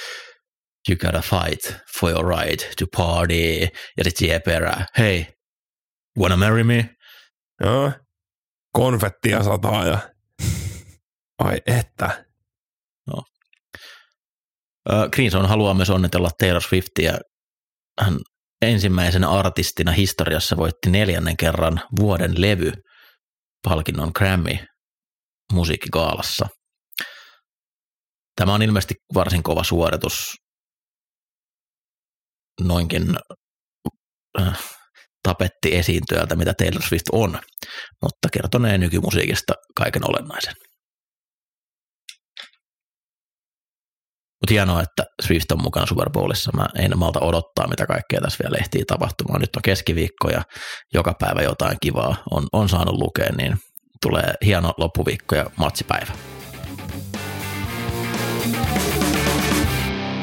S2: you gotta fight for your right to party. Ja sitten siihen perään, hey, wanna marry me?
S4: Joo. Konfettia sataa ja ai että.
S2: Greenson haluaa myös onnitella Taylor Swiftia. Hän ensimmäisenä artistina historiassa voitti neljännen kerran vuoden levy palkinnon Grammy musiikkigaalassa. Tämä on ilmeisesti varsin kova suoritus noinkin äh, tapetti esiintyjältä, mitä Taylor Swift on, mutta kertonee nykymusiikista kaiken olennaisen. Mutta hienoa, että Swift on mukana Super Bowlissa. Mä en malta odottaa, mitä kaikkea tässä vielä ehtii tapahtumaan. Nyt on keskiviikko ja joka päivä jotain kivaa on, on saanut lukea, niin tulee hieno loppuviikko ja matsipäivä.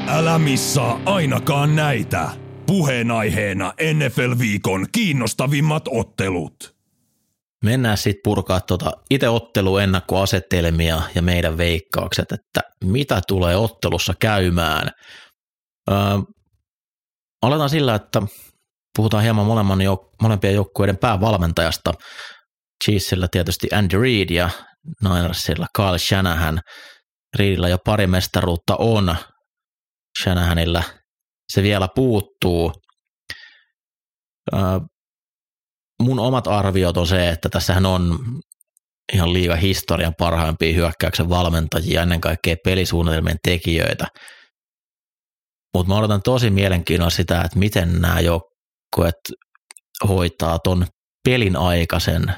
S1: Älä missaa ainakaan näitä. Puheenaiheena NFL-viikon kiinnostavimmat ottelut.
S2: Mennään sitten purkaa tuota itse otteluennakkoasetelmia ja meidän veikkaukset, että mitä tulee ottelussa käymään. Öö, aletaan sillä, että puhutaan hieman molemman jouk- molempien joukkueiden päävalmentajasta. Chiefsillä tietysti Andy Reid ja Ninersilla Carl Shanahan. Reidillä jo pari mestaruutta on. Shanahanilla se vielä puuttuu. Öö, mun omat arviot on se, että tässähän on ihan liiga historian parhaimpia hyökkäyksen valmentajia, ennen kaikkea pelisuunnitelmien tekijöitä. Mutta mä odotan tosi mielenkiinnolla sitä, että miten nämä joukkueet hoitaa ton pelin aikaisen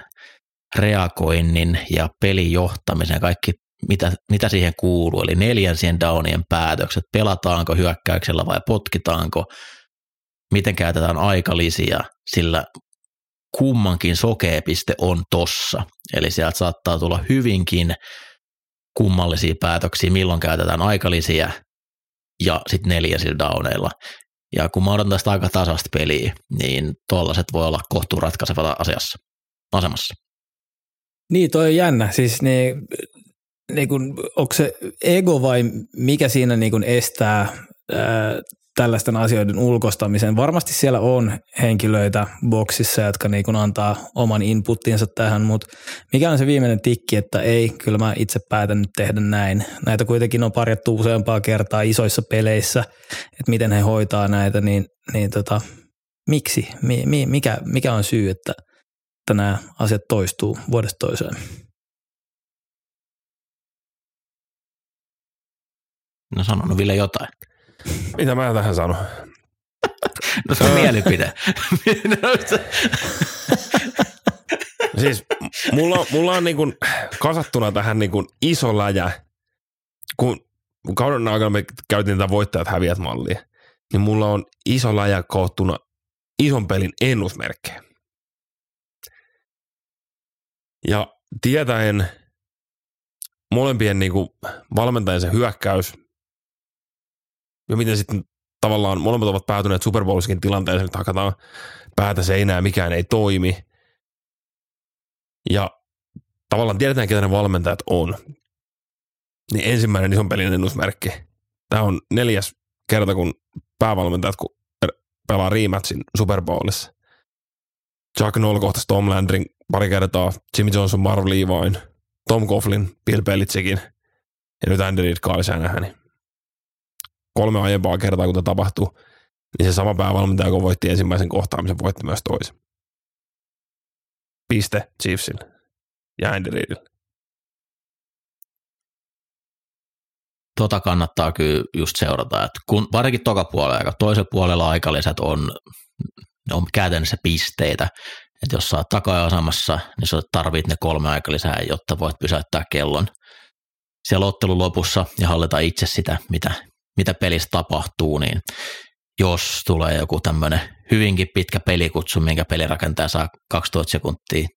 S2: reagoinnin ja pelijohtamisen kaikki, mitä, mitä siihen kuuluu, eli neljänsien downien päätökset, pelataanko hyökkäyksellä vai potkitaanko, miten käytetään aikalisia, sillä kummankin sokeepiste on tossa. Eli sieltä saattaa tulla hyvinkin kummallisia päätöksiä, milloin käytetään aikalisiä ja sitten neljäsillä downeilla. Ja kun mä odotan tästä aika tasasta peliä, niin tuollaiset voi olla kohtuun ratkaisevassa asiassa, asemassa.
S3: Niin, toi on jännä. Siis niin, niin kun, onko se ego vai mikä siinä niin kun estää ää, tällaisten asioiden ulkostamisen. Varmasti siellä on henkilöitä boksissa, jotka niin kun antaa oman inputtinsa tähän, mutta mikä on se viimeinen tikki, että ei, kyllä mä itse päätän nyt tehdä näin. Näitä kuitenkin on parjattu useampaa kertaa isoissa peleissä, että miten he hoitaa näitä, niin, niin tota, miksi, mi, mi, mikä, mikä on syy, että, että nämä asiat toistuu vuodesta toiseen?
S2: No sanon Ville jotain.
S4: Mitä mä tähän sanon?
S2: No se on mielipide.
S4: siis mulla, mulla on niin kuin kasattuna tähän niin kuin iso läjä, kun kauden aikana me käytiin tätä voittajat häviät mallia, niin mulla on iso läjä koottuna ison pelin ennusmerkkejä. Ja tietäen molempien niin kuin valmentajan se hyökkäys ja miten sitten tavallaan molemmat ovat päätyneet Super Bowlskin tilanteeseen, että hakataan päätä seinää, mikään ei toimi. Ja tavallaan tiedetään, ketä ne valmentajat on. niin ensimmäinen ison pelin ennusmerkki. Tämä on neljäs kerta, kun päävalmentajat kun pelaa rematchin Super Bowlissa. Chuck Noll kohtasi Tom Landrin pari kertaa, Jimmy Johnson, Marv Levine, Tom Coughlin, Bill Belichickin ja nyt Andy Reid Kyle Shanahan. Kolme aiempaa kertaa, kun tämä tapahtui, niin se sama päävalmentaja, kun voitti ensimmäisen kohtaamisen, voitti myös toisen. Piste Chiefsille ja Andy Reidille.
S2: Tota kannattaa kyllä just seurata, että kun varsinkin toka puolella, toisella puolella aikalisät on, on käytännössä pisteitä, että jos sä oot taka-asemassa, niin sä tarvit ne kolme aikalisää, jotta voit pysäyttää kellon siellä ottelun lopussa ja hallita itse sitä, mitä, mitä pelissä tapahtuu, niin jos tulee joku tämmöinen hyvinkin pitkä pelikutsu, minkä pelirakentaja saa 12 sekuntia,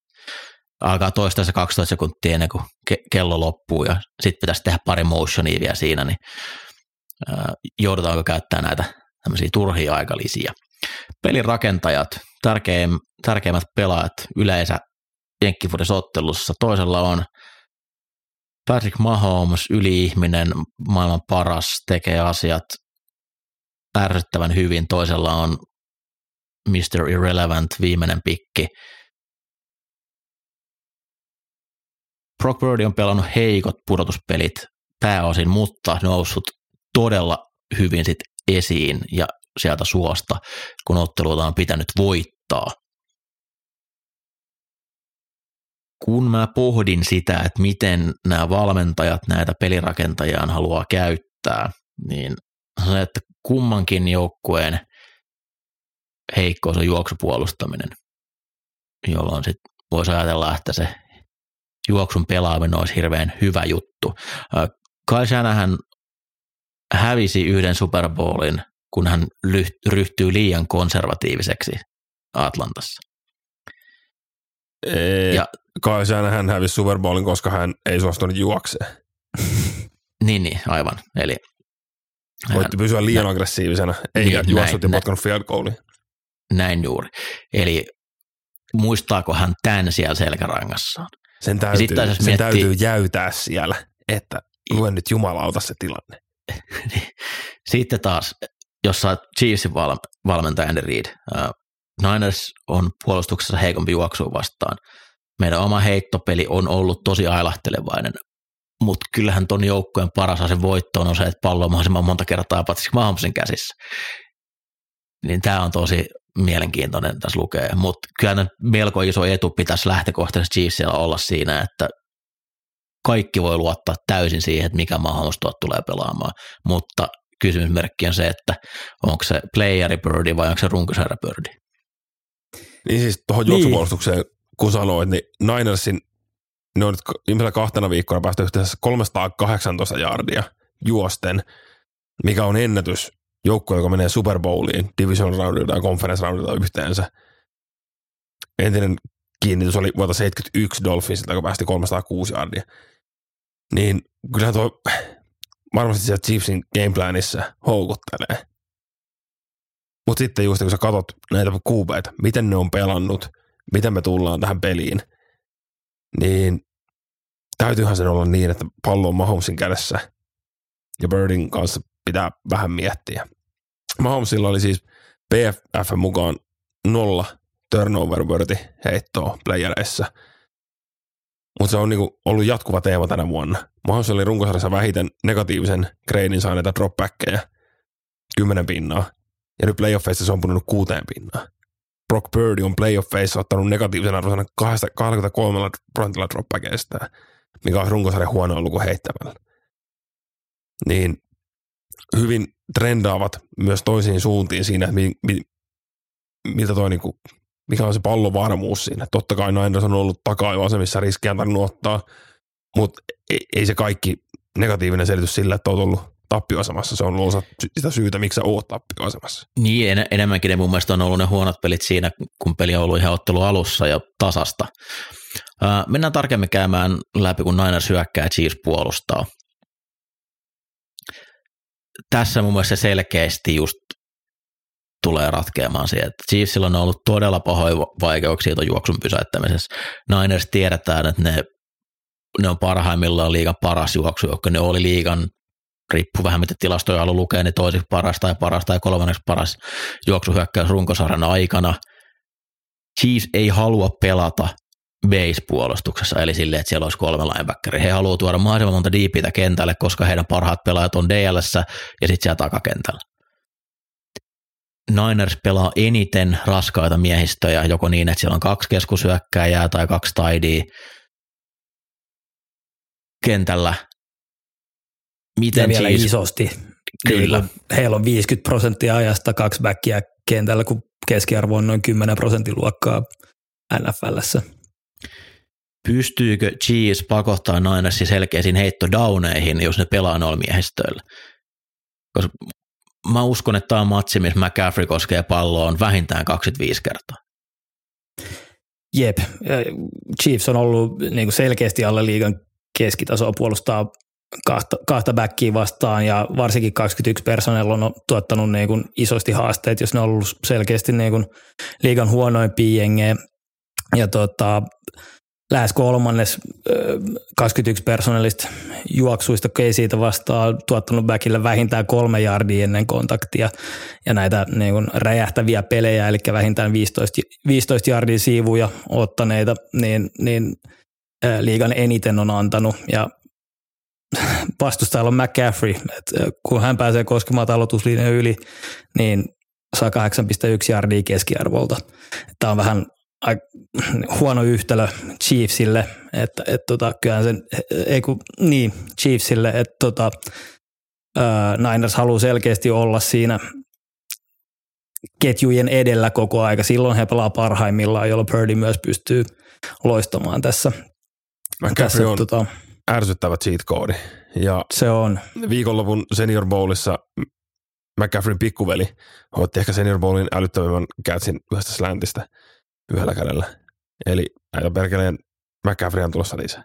S2: alkaa toistaa se 12 sekuntia ennen kuin ke- kello loppuu ja sitten pitäisi tehdä pari motionia vielä siinä, niin joudutaanko käyttää näitä tämmöisiä turhia aikalisiä. Pelirakentajat, tärkeim, tärkeimmät pelaajat yleensä jenkkifutisottelussa. Toisella on Patrick Mahomes, yli-ihminen, maailman paras, tekee asiat ärsyttävän hyvin. Toisella on Mr. Irrelevant, viimeinen pikki. Brock Purdy on pelannut heikot pudotuspelit pääosin, mutta noussut todella hyvin sit esiin ja sieltä suosta, kun otteluita on pitänyt voittaa. Kun mä pohdin sitä, että miten nämä valmentajat näitä pelirakentajia haluaa käyttää, niin se, että kummankin joukkueen heikkous on juoksupuolustaminen, jolloin sitten voisi ajatella, että se juoksun pelaaminen olisi hirveän hyvä juttu. Kai Shanahan hävisi yhden Super Bowlin, kun hän ryhtyy liian konservatiiviseksi Atlantassa.
S4: Ei, ja, Kai hän hävisi Super Bowlin, koska hän ei suostunut juokseen.
S2: niin, niin, aivan. Eli
S4: Voitti pysyä liian nä- aggressiivisena, eikä niin, juossut ja potkanut field goaliin.
S2: Näin juuri. Eli muistaako hän tämän siellä selkärangassaan?
S4: Sen täytyy, sen miettii, täytyy jäytää siellä, että luen nyt jumalauta se tilanne.
S2: Sitten taas, jos sä oot Chiefsin val- valmentaja Andy Reid, uh, Niners on puolustuksessa heikompi juoksuun vastaan. Meidän oma heittopeli on ollut tosi ailahtelevainen, mutta kyllähän ton joukkojen paras ase voittoon on se, että pallo on mahdollisimman monta kertaa Patrick Mahomesin käsissä. Niin tämä on tosi mielenkiintoinen tässä lukee, mutta kyllä melko iso etu pitäisi lähtökohtaisesti Chiefsilla olla siinä, että kaikki voi luottaa täysin siihen, että mikä Mahomes tulee pelaamaan, mutta kysymysmerkki on se, että onko se playeri birdi vai onko se runkosarja birdi.
S4: Niin siis tuohon niin. juoksupuolustukseen, kun sanoit, niin Ninersin, ne on nyt viimeisellä kahtena viikkona päästy yhteensä 318 jardia juosten, mikä on ennätys joukko, joka menee Super Bowliin, Division Roundilta ja Conference Roundilta yhteensä. Entinen kiinnitys oli vuotta 71 Dolphinsilta, joka päästi 306 jardia. Niin kyllähän tuo varmasti siellä Chiefsin gameplanissa houkuttelee. Mutta sitten just kun sä katsot näitä kuubeita, miten ne on pelannut, miten me tullaan tähän peliin, niin täytyyhän sen olla niin, että pallo on Mahomesin kädessä ja Birdin kanssa pitää vähän miettiä. Mahomesilla oli siis PFF mukaan nolla turnover worthy heittoa playereissa. Mutta se on niinku ollut jatkuva teema tänä vuonna. Mahomes oli runkosarjassa vähiten negatiivisen gradein saaneita dropbackkejä, kymmenen pinnaa. Ja nyt playoffeissa se on punut kuuteen pinnaan. Brock Purdy on playoffeissa ottanut negatiivisen arvosanan 23 prosentilla dropbackeista, mikä on runkosarjan huono luku heittämällä. Niin hyvin trendaavat myös toisiin suuntiin siinä, mi, mi, mitä toi niinku, mikä on se pallovarmuus siinä. Totta kai Niners on ollut takaa jo asemissa riskiä tarvinnut ottaa, mutta ei, ei, se kaikki negatiivinen selitys sillä, että olet ollut tappioasemassa. Se on ollut osa sitä syytä, miksi sä oot tappioasemassa.
S2: Niin, en, enemmänkin ne mun mielestä on ollut ne huonot pelit siinä, kun peli on ollut ihan ottelu alussa ja tasasta. Uh, mennään tarkemmin käymään läpi, kun Niners hyökkää Chiefs puolustaa tässä mun mielestä selkeästi just tulee ratkeamaan siihen, että Chiefsillä on ollut todella pahoja vaikeuksia tuon juoksun pysäyttämisessä. Niners tiedetään, että ne ne on parhaimmillaan liigan paras juoksu, joka ne oli liigan riippuu vähän mitä tilastoja haluaa lukea, niin toiseksi paras tai paras tai kolmanneksi paras juoksuhyökkäys runkosarjan aikana. Chiefs ei halua pelata base-puolustuksessa, eli silleen, että siellä olisi kolme linebackeria. He haluavat tuoda mahdollisimman monta diipitä kentälle, koska heidän parhaat pelaajat on DLS ja sitten siellä takakentällä. Niners pelaa eniten raskaita miehistöjä, joko niin, että siellä on kaksi keskusyökkääjää tai kaksi taidia kentällä.
S3: Miten ja vielä siis, isosti. Kyllä. Niin, heillä on 50 prosenttia ajasta kaksi backia kentällä, kun keskiarvo on noin 10 prosentin luokkaa NFLssä.
S2: Pystyykö Cheese pakottaa Ninersin selkeisiin heittodowneihin, jos ne pelaa noilla miehistöillä? Koska mä uskon, että tämä on matsi, missä McCaffrey koskee palloon vähintään 25 kertaa.
S3: Jep, Chiefs on ollut niin kuin selkeästi alle liigan keskitasoa puolustaa kahta, kahta backia vastaan ja varsinkin 21 personell on tuottanut niin kuin isosti haasteet, jos ne on ollut selkeästi niin kuin liigan huonoimpia jengejä. Ja tota, lähes kolmannes 21 personellista juoksuista siitä vastaan tuottanut backille vähintään kolme jardia ennen kontaktia ja näitä niin kuin räjähtäviä pelejä, eli vähintään 15, 15 jardia siivuja ottaneita, niin, niin liigan eniten on antanut ja vastustajalla on McCaffrey, että kun hän pääsee koskemaan talotuslinjan yli, niin saa 8,1 jardia keskiarvolta. Tämä on vähän huono yhtälö Chiefsille, että et tota, kyllähän sen, ei kun, niin, Chiefsille, että tota, ää, Niners haluaa selkeästi olla siinä ketjujen edellä koko aika. Silloin he pelaa parhaimmillaan, jolloin Purdy myös pystyy loistamaan tässä.
S4: tässä on tota, ärsyttävä cheat code. Ja
S3: se on.
S4: Viikonlopun Senior Bowlissa McCaffreyn pikkuveli otti ehkä Senior Bowlin älyttömämmän catchin yhdestä slantista – yhdellä kädellä. Eli näitä perkeleen McCaffrey on tulossa lisää.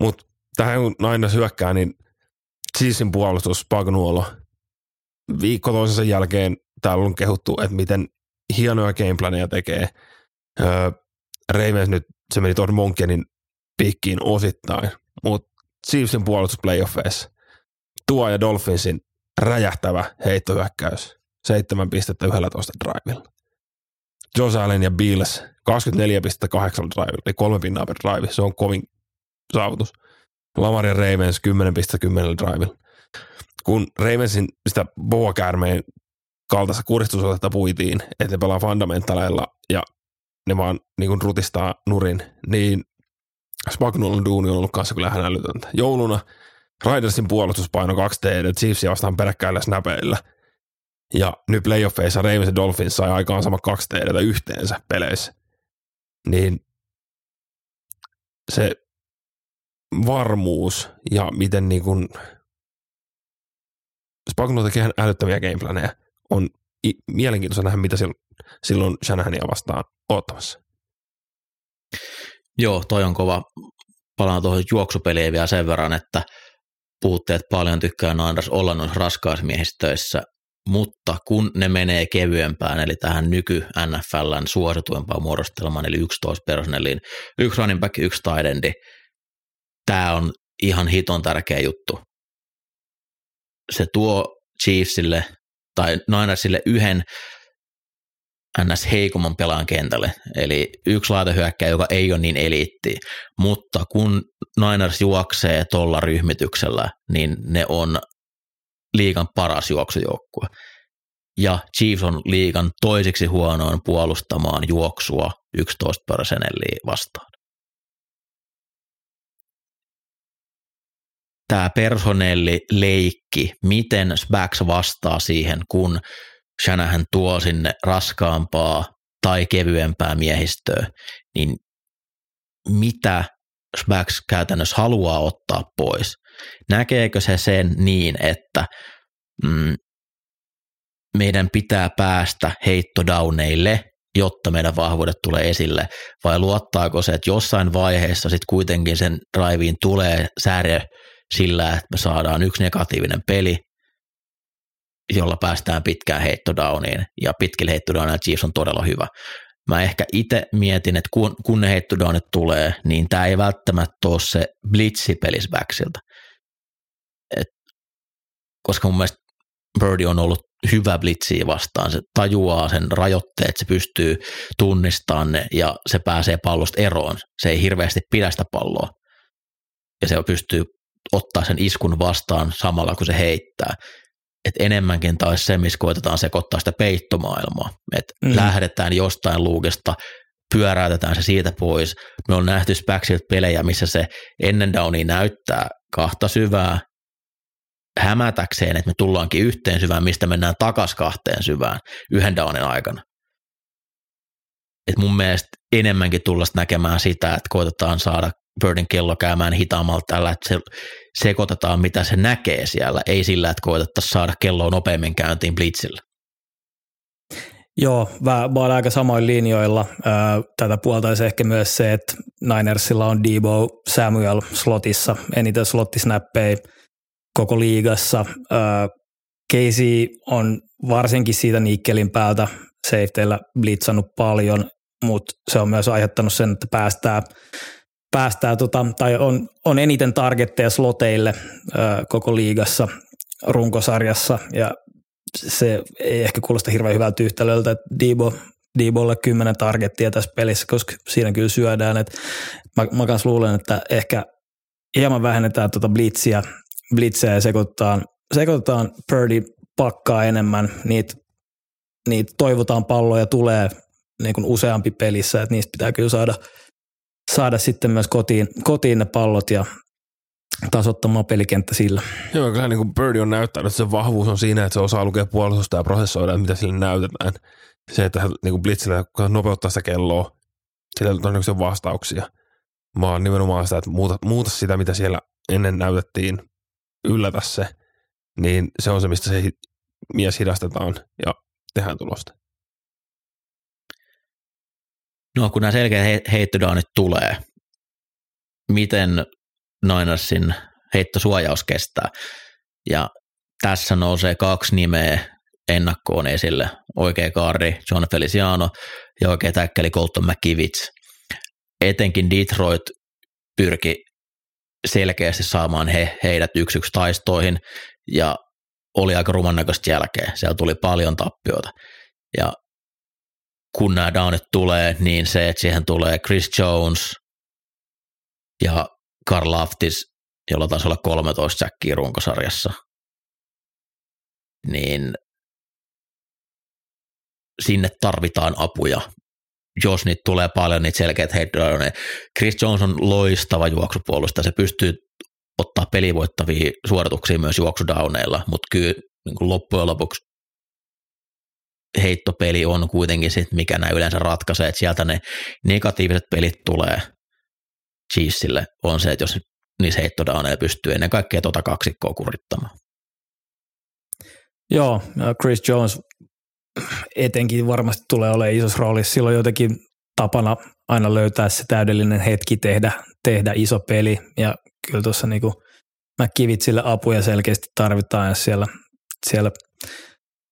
S4: Mutta tähän kun nainen hyökkää, niin Chiefsin puolustus Pagnuolo viikko toisensa jälkeen täällä on kehuttu, että miten hienoja gameplaneja tekee. Öö, Ravens nyt, se meni tuon Monkenin pikkiin osittain, mutta Chiefsin puolustus playoffeissa tuo ja Dolphinsin räjähtävä heittohyökkäys. Seitsemän pistettä 11 drivilla. Josh Allen ja Bills 24,8 drive, eli kolme pinnaa per drive. Se on kovin saavutus. Lamar ja Ravens 10,10 drive. Kun Ravensin sitä boa-käärmeen kaltaista kuristusotetta puitiin, että ne pelaa fundamentaleilla ja ne vaan niin kuin rutistaa nurin, niin Spagnolin duuni on ollut kanssa kyllä ihan älytöntä. Jouluna Raidersin puolustuspaino 2 TD, Chiefsia vastaan peräkkäillä snapeilla – ja nyt playoffeissa Ravens ja Dolphins sai aikaan sama kaksi TDtä yhteensä peleissä. Niin se varmuus ja miten niin kuin Spagnuolo tekee älyttömiä gameplaneja on mielenkiintoista nähdä, mitä silloin Shanahania vastaan ottamassa.
S2: Joo, toi on kova. Palaan tuohon juoksupeliin vielä sen verran, että puutteet paljon tykkää Niners olla noissa raskaasmiehistöissä mutta kun ne menee kevyempään, eli tähän nyky NFLn suosituempaan muodostelmaan, eli 11 personelliin, yksi running back, yksi taidendi, tämä on ihan hiton tärkeä juttu. Se tuo Chiefsille tai Ninersille yhden ns. heikomman pelaan kentälle, eli yksi laitehyökkäjä, joka ei ole niin eliitti, mutta kun Niners juoksee tuolla ryhmityksellä, niin ne on liigan paras juoksujoukkue. Ja Chiefs on liigan toiseksi huonoin puolustamaan juoksua 11 personnellia vastaan. Tämä leikki, miten Spax vastaa siihen, kun Shanahan tuo sinne raskaampaa tai kevyempää miehistöä, niin mitä Spax käytännössä haluaa ottaa pois. Näkeekö se sen niin, että mm, meidän pitää päästä heittodowneille, jotta meidän vahvuudet tulee esille, vai luottaako se, että jossain vaiheessa sitten kuitenkin sen driveen tulee sääriö sillä, että me saadaan yksi negatiivinen peli, jolla päästään pitkään heittodowniin, ja pitkillä heittodownilla Chiefs on todella hyvä. Mä ehkä itse mietin, että kun, kun ne heittodownit tulee, niin tämä ei välttämättä ole se blitzipelis backsilta. Et, koska mun mielestä Birdie on ollut hyvä blitsiä vastaan. Se tajuaa sen rajoitteet, se pystyy tunnistamaan ne ja se pääsee pallosta eroon. Se ei hirveästi pidä sitä palloa. Ja se pystyy ottaa sen iskun vastaan samalla kun se heittää. Et enemmänkin taas se, missä koitetaan sekoittaa sitä peittomaailmaa. Että mm. lähdetään jostain luukesta, pyöräytetään se siitä pois. Me on nähty Spaxilta pelejä, missä se ennen downia näyttää kahta syvää, hämätäkseen, että me tullaankin yhteen syvään, mistä mennään takas kahteen syvään yhden downin aikana. Et mun mielestä enemmänkin tulla näkemään sitä, että koitetaan saada Birdin kello käymään hitaammalla tällä, että se sekoitetaan, mitä se näkee siellä, ei sillä, että koitettaisiin saada kelloa nopeammin käyntiin blitzillä.
S3: Joo, mä, mä olen aika samoin linjoilla. Tätä puoltaisi ehkä myös se, että Ninersilla on Debo Samuel slotissa, eniten slottisnäppejä koko liigassa. Casey on varsinkin siitä Nikkelin päältä safeteillä blitzannut paljon, mutta se on myös aiheuttanut sen, että päästää, päästää tota, tai on, on eniten targetteja sloteille koko liigassa runkosarjassa ja se ei ehkä kuulosta hirveän hyvältä yhtälöltä, että Debo, Debolle kymmenen targettia tässä pelissä, koska siinä kyllä syödään. Et mä, mä kans luulen, että ehkä hieman vähennetään tuota blitsiä blitzejä ja sekoitetaan, sekoitetaan Purdy pakkaa enemmän, niitä, niitä toivotaan palloja tulee niin kuin useampi pelissä, että niistä pitää kyllä saada, saada sitten myös kotiin, kotiin ne pallot ja tasottamaan pelikenttä sillä.
S4: Joo, kyllä niin kuin Birdie on näyttänyt, että se vahvuus on siinä, että se osaa lukea puolustusta ja prosessoida, mitä sille näytetään. Se, että niin kuin blitzillä nopeuttaa sitä kelloa, sillä on todennäköisesti vastauksia. Mä oon nimenomaan sitä, että muuta, muuta sitä, mitä siellä ennen näytettiin yllätä se, niin se on se, mistä se mies hidastetaan ja tehdään tulosta.
S2: No kun nämä selkeät heittodownit tulee, miten Ninersin heittosuojaus kestää? Ja tässä nousee kaksi nimeä ennakkoon esille. Oikea kaari John Feliciano ja oikea täkkäli Colton McKivitz. Etenkin Detroit pyrki selkeästi saamaan he, heidät yksi yksi taistoihin ja oli aika ruman näköistä jälkeen. Siellä tuli paljon tappioita. Ja kun nämä downit tulee, niin se, että siihen tulee Chris Jones ja Karl Laftis, jolla taisi olla 13 säkkiä runkosarjassa, niin sinne tarvitaan apuja jos niitä tulee paljon, niitä selkeät heittoja. Chris Jones on loistava juoksupuolustaja, se pystyy ottaa pelivoittavia suorituksia myös juoksudowneilla, mutta kyllä niin loppujen lopuksi heittopeli on kuitenkin sit, mikä nämä yleensä ratkaisee, että sieltä ne negatiiviset pelit tulee Chiefsille, on se, että jos niissä heittodowneilla pystyy ennen kaikkea tuota kaksikkoa kurittamaan.
S3: Joo, Chris Jones etenkin varmasti tulee olemaan isossa roolissa. Silloin jotenkin tapana aina löytää se täydellinen hetki tehdä, tehdä iso peli ja kyllä tuossa niinku McKivitsille apuja selkeästi tarvitaan, jos siellä, siellä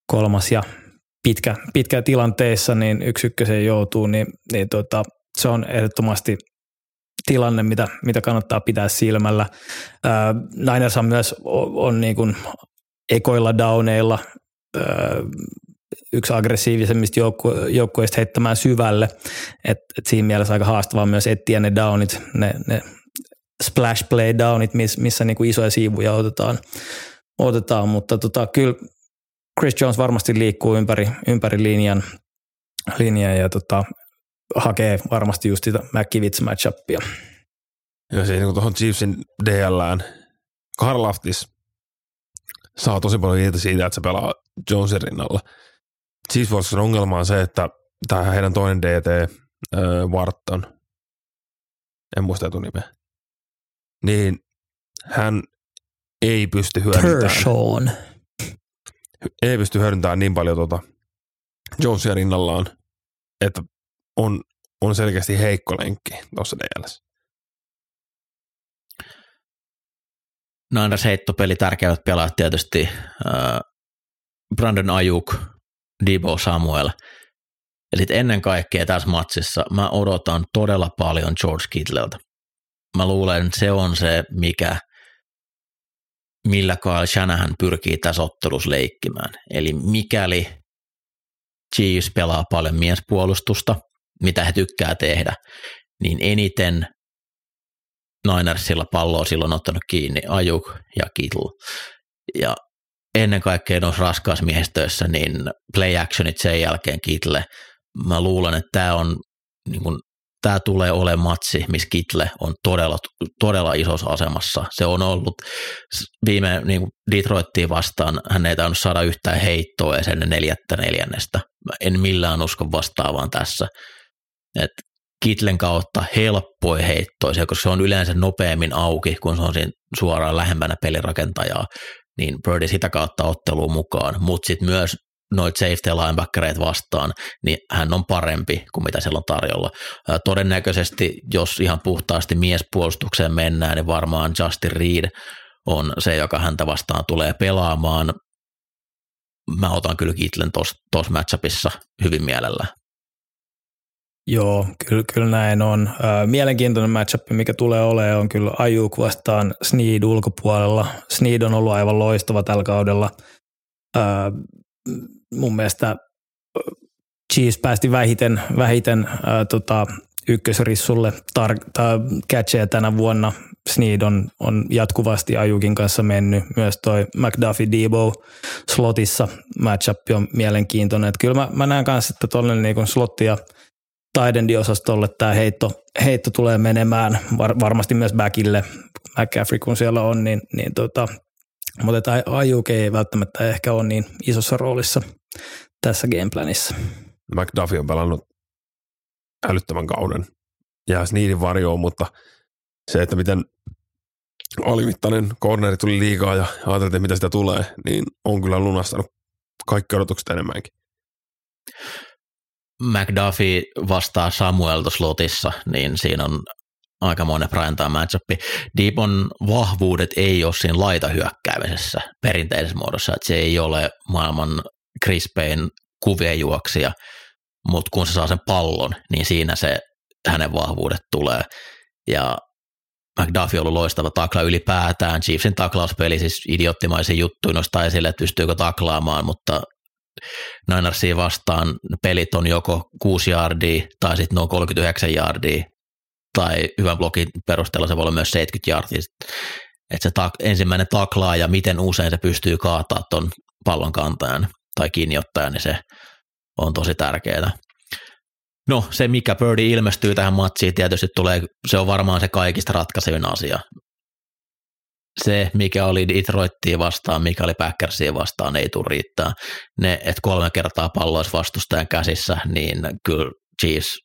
S3: kolmas ja pitkä, pitkä tilanteessa niin yksi ykköseen joutuu, niin, niin tota, se on ehdottomasti tilanne, mitä, mitä kannattaa pitää silmällä. Ää, Niners on myös on, on niin kuin ekoilla downeilla yksi aggressiivisemmista joukku- joukkueista heittämään syvälle. Et, et siinä mielessä aika haastavaa myös etsiä ne downit, ne, ne splash play downit, miss, missä niinku isoja siivuja otetaan, otetaan. mutta tota, kyllä Chris Jones varmasti liikkuu ympäri, ympäri linjan, linjan ja tota, hakee varmasti just sitä McKivitz matchupia.
S4: Joo, se niin tuohon Chiefsin DLään. Karl Laftis saa tosi paljon irti siitä, että se pelaa Jonesin rinnalla – Chiefs ongelma on se, että tämä heidän toinen DT, äh, Wharton, en muista etunimeä, niin hän ei pysty hyödyntämään. Ei pysty hyödyntämään niin paljon tuota Jonesia rinnallaan, että on, on selkeästi heikko lenkki tuossa DLS.
S2: Niners heittopeli tärkeimmät pelaajat tietysti äh, Brandon Ayuk, Debo Samuel sitten ennen kaikkea tässä matsissa mä odotan todella paljon George Kittleltä. Mä luulen, että se on se, mikä, millä Kyle Shanahan pyrkii tässä ottelussa leikkimään. Eli mikäli Chiefs pelaa paljon miespuolustusta, mitä he tykkää tehdä, niin eniten Ninersilla palloa silloin ottanut kiinni Ajuk ja Kittle. Ja ennen kaikkea noissa raskaasmiehistöissä, niin play actionit sen jälkeen Kittle. Mä luulen, että tämä on niin kun, tämä tulee olemaan matsi, missä Kitle on todella, todella isossa asemassa. Se on ollut viime niin Detroittiin vastaan, hän ei tainnut saada yhtään heittoa edes ennen neljättä neljännestä. En millään usko vastaavaan tässä. Et Kitlen kautta helppoi heittoisia, koska se on yleensä nopeammin auki, kun se on siinä suoraan lähempänä pelirakentajaa, niin Birdi sitä kautta otteluun mukaan, mutta sitten myös noita safety linebackereita vastaan, niin hän on parempi kuin mitä siellä on tarjolla. Todennäköisesti, jos ihan puhtaasti miespuolustukseen mennään, niin varmaan Justin Reed on se, joka häntä vastaan tulee pelaamaan. Mä otan kyllä Kitlen tuossa matchupissa hyvin mielellä.
S3: Joo, kyllä, kyllä näin on. Mielenkiintoinen matchup, mikä tulee olemaan, on kyllä Ajuk vastaan Sneed ulkopuolella. Sneed on ollut aivan loistava tällä kaudella. Mun mielestä Cheese päästi vähiten, vähiten ää, tota, ykkösrissulle tar- catcheja tänä vuonna. Sneed on, on jatkuvasti Ajukin kanssa mennyt. Myös toi McDuffie Debo slotissa matchup on mielenkiintoinen. Et kyllä mä, mä näen kanssa, että tuolle niin slotti ja – Tidendi-osastolle tämä heitto, heitto tulee menemään, var, varmasti myös backille, McCaffrey kun siellä on, niin, niin tota, mutta tämä Ajuk ei välttämättä ehkä ole niin isossa roolissa tässä gameplanissa.
S4: McDuffie on pelannut älyttömän kauden. Jää Sneedin varjoon, mutta se, että miten alimittainen corneri tuli liikaa ja ajateltiin, mitä sitä tulee, niin on kyllä lunastanut kaikki odotukset enemmänkin.
S2: McDuffie vastaa Samuel slotissa, niin siinä on aikamoinen prime matchup. Deepon vahvuudet ei ole siinä laitahyökkäämisessä perinteisessä muodossa, että se ei ole maailman krispein kuviejuoksija, mutta kun se saa sen pallon, niin siinä se hänen vahvuudet tulee. Ja McDuffie on ollut loistava takla ylipäätään. Chiefsin taklauspeli, siis idioottimaisia juttuja nostaa esille, että pystyykö taklaamaan, mutta Ninersia vastaan pelit on joko 6 yardia tai sitten noin 39 yardia tai hyvän blogin perusteella se voi olla myös 70 yardia. Että se ta- ensimmäinen taklaa ja miten usein se pystyy kaataa tuon pallon kantajan tai kiinniottajan, niin se on tosi tärkeää. No se, mikä Birdie ilmestyy tähän matsiin, tietysti tulee, se on varmaan se kaikista ratkaisevin asia se, mikä oli Detroittia vastaan, mikä oli Packersia vastaan, ei tule riittää. Ne, että kolme kertaa pallo olisi vastustajan käsissä, niin kyllä Chiefs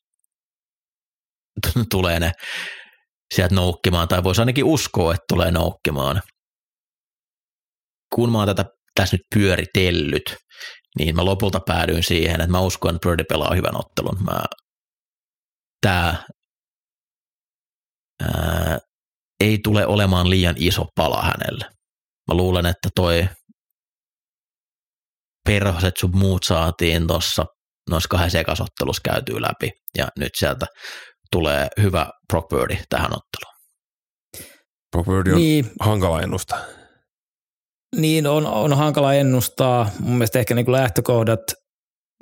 S2: tulee ne sieltä noukkimaan, tai voisi ainakin uskoa, että tulee noukkimaan. Kun mä oon tätä tässä nyt pyöritellyt, niin mä lopulta päädyin siihen, että mä uskon, että Birdie pelaa hyvän ottelun. Mä, tää, ää, ei tule olemaan liian iso pala hänelle. Mä luulen, että toi perhoset sun muut saatiin tuossa noissa kahdessa ekasottelussa käytyy läpi, ja nyt sieltä tulee hyvä Brock Birdie tähän otteluun.
S4: Brock Birdie on niin. hankala ennustaa.
S3: Niin, on, on hankala ennustaa. Mun mielestä ehkä niin lähtökohdat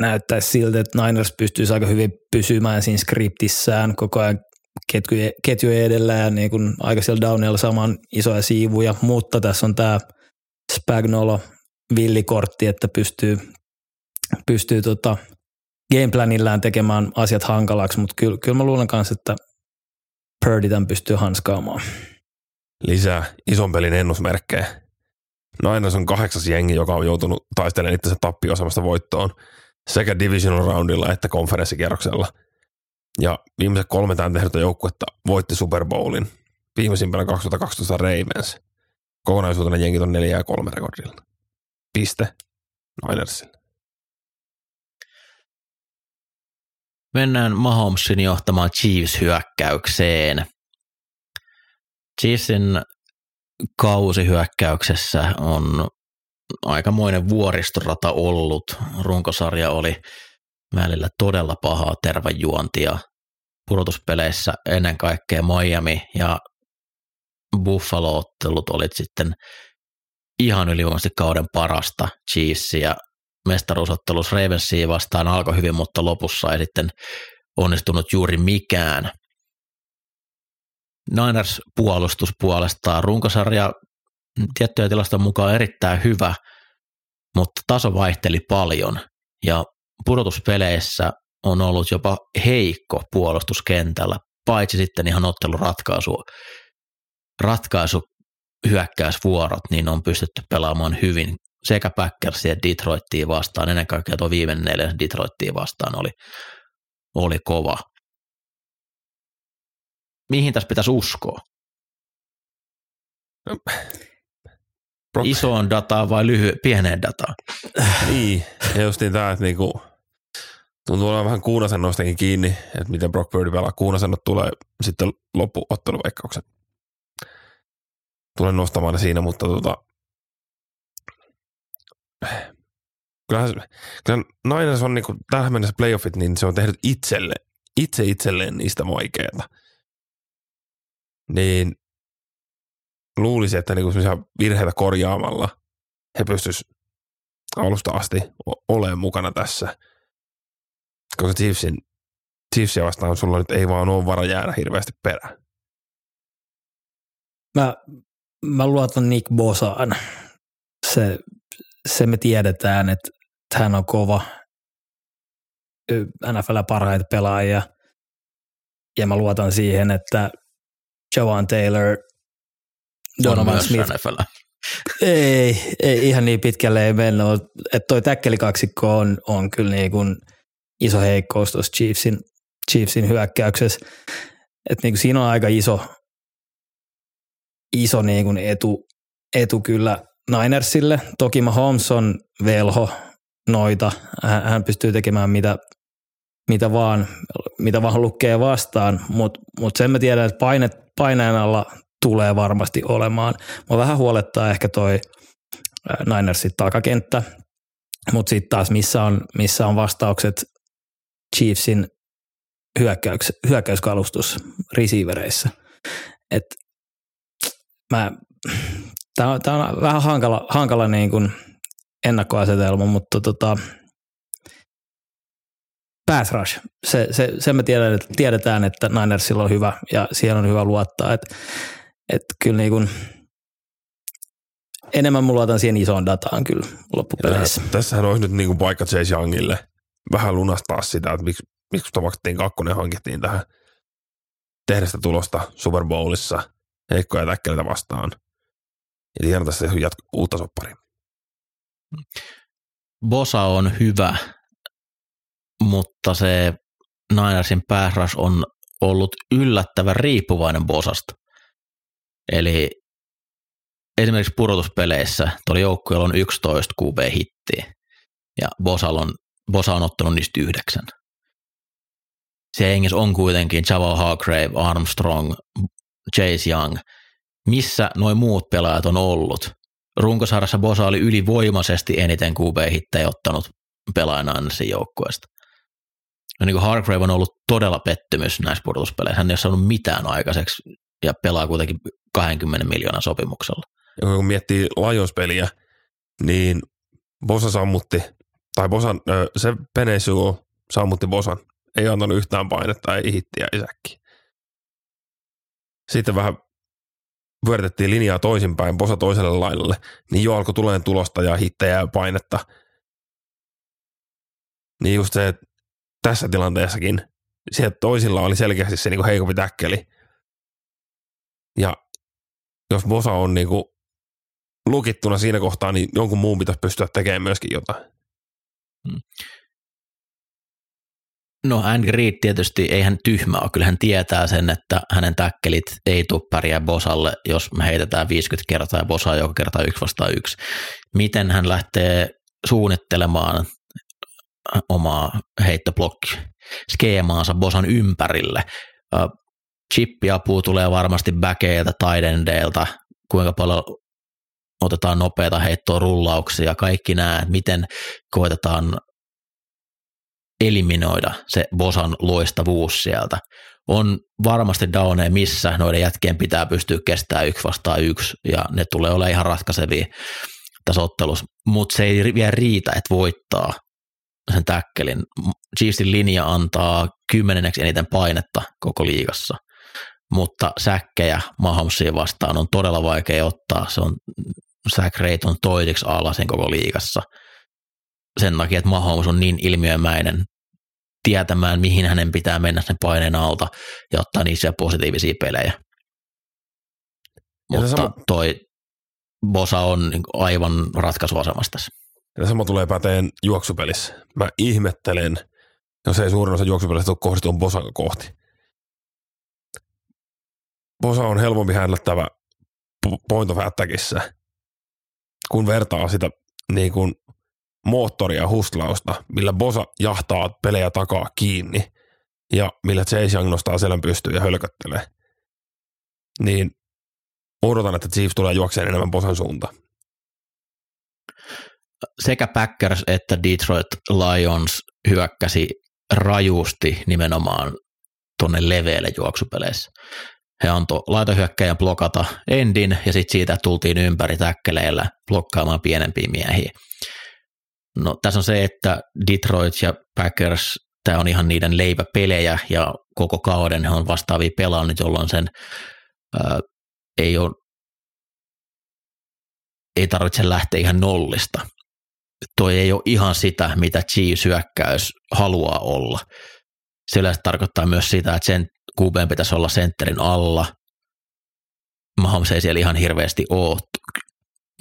S3: näyttäisi siltä, että Niners pystyisi aika hyvin pysymään siinä skriptissään, koko ajan ketjujen, ketjujen edellä ja niin kuin aika siellä downilla saman isoja siivuja, mutta tässä on tämä Spagnolo villikortti, että pystyy, pystyy tota gameplanillään tekemään asiat hankalaksi, mutta kyllä, kyllä mä luulen kanssa, että Purdy tämän pystyy hanskaamaan.
S4: Lisää ison pelin ennusmerkkejä. Niners on kahdeksas jengi, joka on joutunut taistelemaan itse tappiosamasta voittoon sekä divisional roundilla että konferenssikierroksella – ja viimeiset kolme tämän tehdytä joukkuetta voitti Super Bowlin. Viimeisimpänä 2012 Ravens. Kokonaisuutena jenkit on 4 ja 3 rekordilla. Piste Ninersille.
S2: Mennään Mahomesin johtamaan Chiefs-hyökkäykseen. Chiefsin kausihyökkäyksessä on aikamoinen vuoristorata ollut. Runkosarja oli välillä todella pahaa tervajuontia. Pudotuspeleissä ennen kaikkea Miami ja Buffalo-ottelut olit sitten ihan ylivoimaisesti kauden parasta Chiefsia. Mestaruusottelussa Ravensia vastaan alkoi hyvin, mutta lopussa ei sitten onnistunut juuri mikään. Niners puolustus puolestaan runkosarja tiettyjä tilaston mukaan erittäin hyvä, mutta taso vaihteli paljon. Ja pudotuspeleissä on ollut jopa heikko puolustuskentällä, paitsi sitten ihan otteluratkaisu ratkaisu hyökkäysvuorot, niin on pystytty pelaamaan hyvin sekä Packersia että Detroittia vastaan, ennen kaikkea tuo viimeinen neljäs Detroittia vastaan oli, oli kova. Mihin tässä pitäisi uskoa?
S4: No,
S2: Brock. Isoon dataan vai lyhy- pieneen dataan?
S4: niin, ja just niin tämä, että niinku, tuntuu olevan vähän kuunasennoistakin kiinni, että miten Brock Purdy pelaa. Kuunasennot tulee sitten loppuotteluveikkaukset. Tulen nostamaan ne siinä, mutta tota, kyllähän, kyllähän Niners on niinku, tähän mennessä playoffit, niin se on tehnyt itselle, itse itselleen niistä vaikeita. Niin luulisi, että niinku virheitä korjaamalla he pystyisivät alusta asti olemaan mukana tässä. Koska Chiefsin, Chiefsia vastaan sulla nyt ei vaan ole vara jäädä hirveästi perään.
S3: Mä, mä luotan Nick Bosaan. Se, se me tiedetään, että hän on kova NFL parhaita pelaajia. Ja mä luotan siihen, että Joan Taylor
S2: Donovan Smith. NFL.
S3: Ei, ei ihan niin pitkälle ei mennyt. Että toi täkkelikaksikko on, on kyllä niin kuin iso heikkous tuossa Chiefsin, Chiefsin hyökkäyksessä. Että niin kuin siinä on aika iso, iso niin kuin etu, etu kyllä Ninersille. Toki Mahomes on velho noita. Hän pystyy tekemään mitä, mitä, vaan, mitä vaan lukee vastaan, mutta mut sen mä tiedän, että paine, paineen alla tulee varmasti olemaan. Mä vähän huolettaa ehkä toi Ninersin takakenttä, mutta sitten taas missä on, missä on vastaukset Chiefsin hyökkäys, hyökkäyskalustus receivereissä. Et mä, tää on, tää on vähän hankala, hankala niin kuin ennakkoasetelma, mutta tota, pass rush, se, se, se me tiedetään, tiedetään, että Ninersilla on hyvä ja siihen on hyvä luottaa. Et että kyllä niin kuin, enemmän mulla luotan siihen isoon dataan kyllä loppupeleissä.
S4: Ja tässähän olisi nyt niin kuin paikka Chase Youngille vähän lunastaa sitä, että miksi, miksi tavaktiin kakkonen hankittiin tähän tehdä sitä tulosta Super Bowlissa heikkoja täkkeleitä vastaan. Ja tiedän tässä jatko, uutta sopparia.
S2: Bosa on hyvä, mutta se Ninersin pääsras on ollut yllättävän riippuvainen Bosasta. Eli esimerkiksi pudotuspeleissä tuolla joukkueella on 11 QB-hittiä ja Bosal on, Bosa on ottanut niistä yhdeksän. Se hengissä on kuitenkin Java Hargrave, Armstrong, Chase Young. Missä noin muut pelaajat on ollut? Runkosarjassa Bosa oli ylivoimaisesti eniten QB-hittejä ottanut Andersin joukkueesta. Ja niin kuin Hargrave on ollut todella pettymys näissä pudotuspeleissä. Hän ei ole saanut mitään aikaiseksi ja pelaa kuitenkin 20 miljoonan sopimuksella.
S4: Ja kun miettii Lions-peliä, niin Bosa sammutti, tai Bosan, se Penesu sammutti Bosan. Ei antanut yhtään painetta, ei hittiä, ei säkki. Sitten vähän vyörytettiin linjaa toisinpäin, Bosa toiselle laidalle, niin jo alkoi tuleen tulosta ja hittejä ja painetta. Niin just se, että tässä tilanteessakin sieltä toisilla oli selkeästi se niin kuin heikompi täkkeli. Ja jos Bosa on niin kuin lukittuna siinä kohtaa, niin jonkun muun pitäisi pystyä tekemään myöskin jotain. Hmm.
S2: No Andy Reid tietysti ei hän tyhmä ole, kyllä hän tietää sen, että hänen täkkelit ei tule pärjää Bosalle, jos me heitetään 50 kertaa ja Bosa joka kerta yksi vastaan yksi. Miten hän lähtee suunnittelemaan omaa heittoblokki skeemaansa Bosan ympärille? chippiapua tulee varmasti backeilta, taidendeilta, kuinka paljon otetaan nopeita heittoa rullauksia, kaikki nämä, miten koitetaan eliminoida se Bosan loistavuus sieltä. On varmasti downeja, missä noiden jätkien pitää pystyä kestämään yksi vastaan yksi, ja ne tulee olemaan ihan ratkaisevia tässä ottelussa, mutta se ei vielä riitä, että voittaa sen täkkelin. Chiefsin linja antaa kymmenenneksi eniten painetta koko liigassa, mutta säkkejä Mahomesiin vastaan on todella vaikea ottaa. Se on, sack rate on toiseksi alasen koko liigassa. Sen takia, että Mahomes on niin ilmiömäinen tietämään, mihin hänen pitää mennä sen paineen alta ja ottaa niissä positiivisia pelejä. Ja Mutta sama... toi Bosa on niin aivan ratkaisuasemassa tässä.
S4: Ja sama tulee päteen juoksupelissä. Mä ihmettelen, jos ei suurin osa juoksupelistä tule kohdistunut Bosan kohti. Bosa on helpompi häällettävä point of attackissa, kun vertaa sitä niin kuin moottoria hustlausta, millä Bosa jahtaa pelejä takaa kiinni ja millä Chase Young nostaa selän pystyyn ja hölköttelee. Niin odotan, että Chiefs tulee juokseen enemmän Bosan suuntaan.
S2: Sekä Packers että Detroit Lions hyökkäsi rajusti nimenomaan tuonne leveille juoksupeleissä. He antoi laitohyökkäjän blokata endin ja sitten siitä tultiin ympäri täkkeleillä blokkaamaan pienempiä miehiä. No tässä on se, että Detroit ja Packers, tämä on ihan niiden leipäpelejä ja koko kauden he on vastaavia pelaajia, jolloin sen ää, ei ole ei tarvitse lähteä ihan nollista. Toi ei ole ihan sitä, mitä Chiefs hyökkäys haluaa olla. Se yleensä tarkoittaa myös sitä, että sen QB pitäisi olla sentterin alla. Mahomes ei siellä ihan hirveästi ole.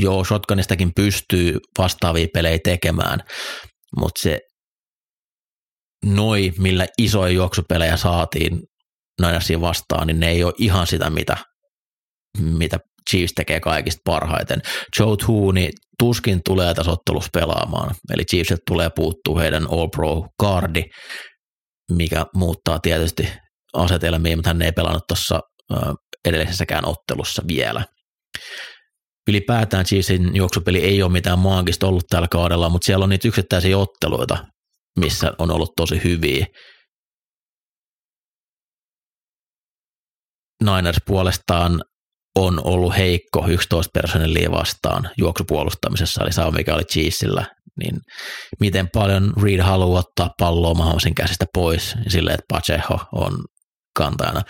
S2: Joo, shotgunistakin pystyy vastaavia pelejä tekemään, mutta se noi, millä isoja juoksupelejä saatiin Ninersiin vastaan, niin ne ei ole ihan sitä, mitä, mitä Chiefs tekee kaikista parhaiten. Joe Tooney tuskin tulee tässä ottelussa pelaamaan, eli Chiefs tulee puuttuu heidän All-Pro-kardi, mikä muuttaa tietysti asetelmia, mutta hän ei pelannut tuossa edellisessäkään ottelussa vielä. Ylipäätään Chiefsin juoksupeli ei ole mitään maagista ollut tällä kaudella, mutta siellä on niitä yksittäisiä otteluita, missä on ollut tosi hyviä. Niners puolestaan on ollut heikko 11 personellia vastaan juoksupuolustamisessa, eli sama mikä oli Cheesillä, niin miten paljon Reed haluaa ottaa palloa Mahomesin käsistä pois silleen, että Pacheco on kantajana.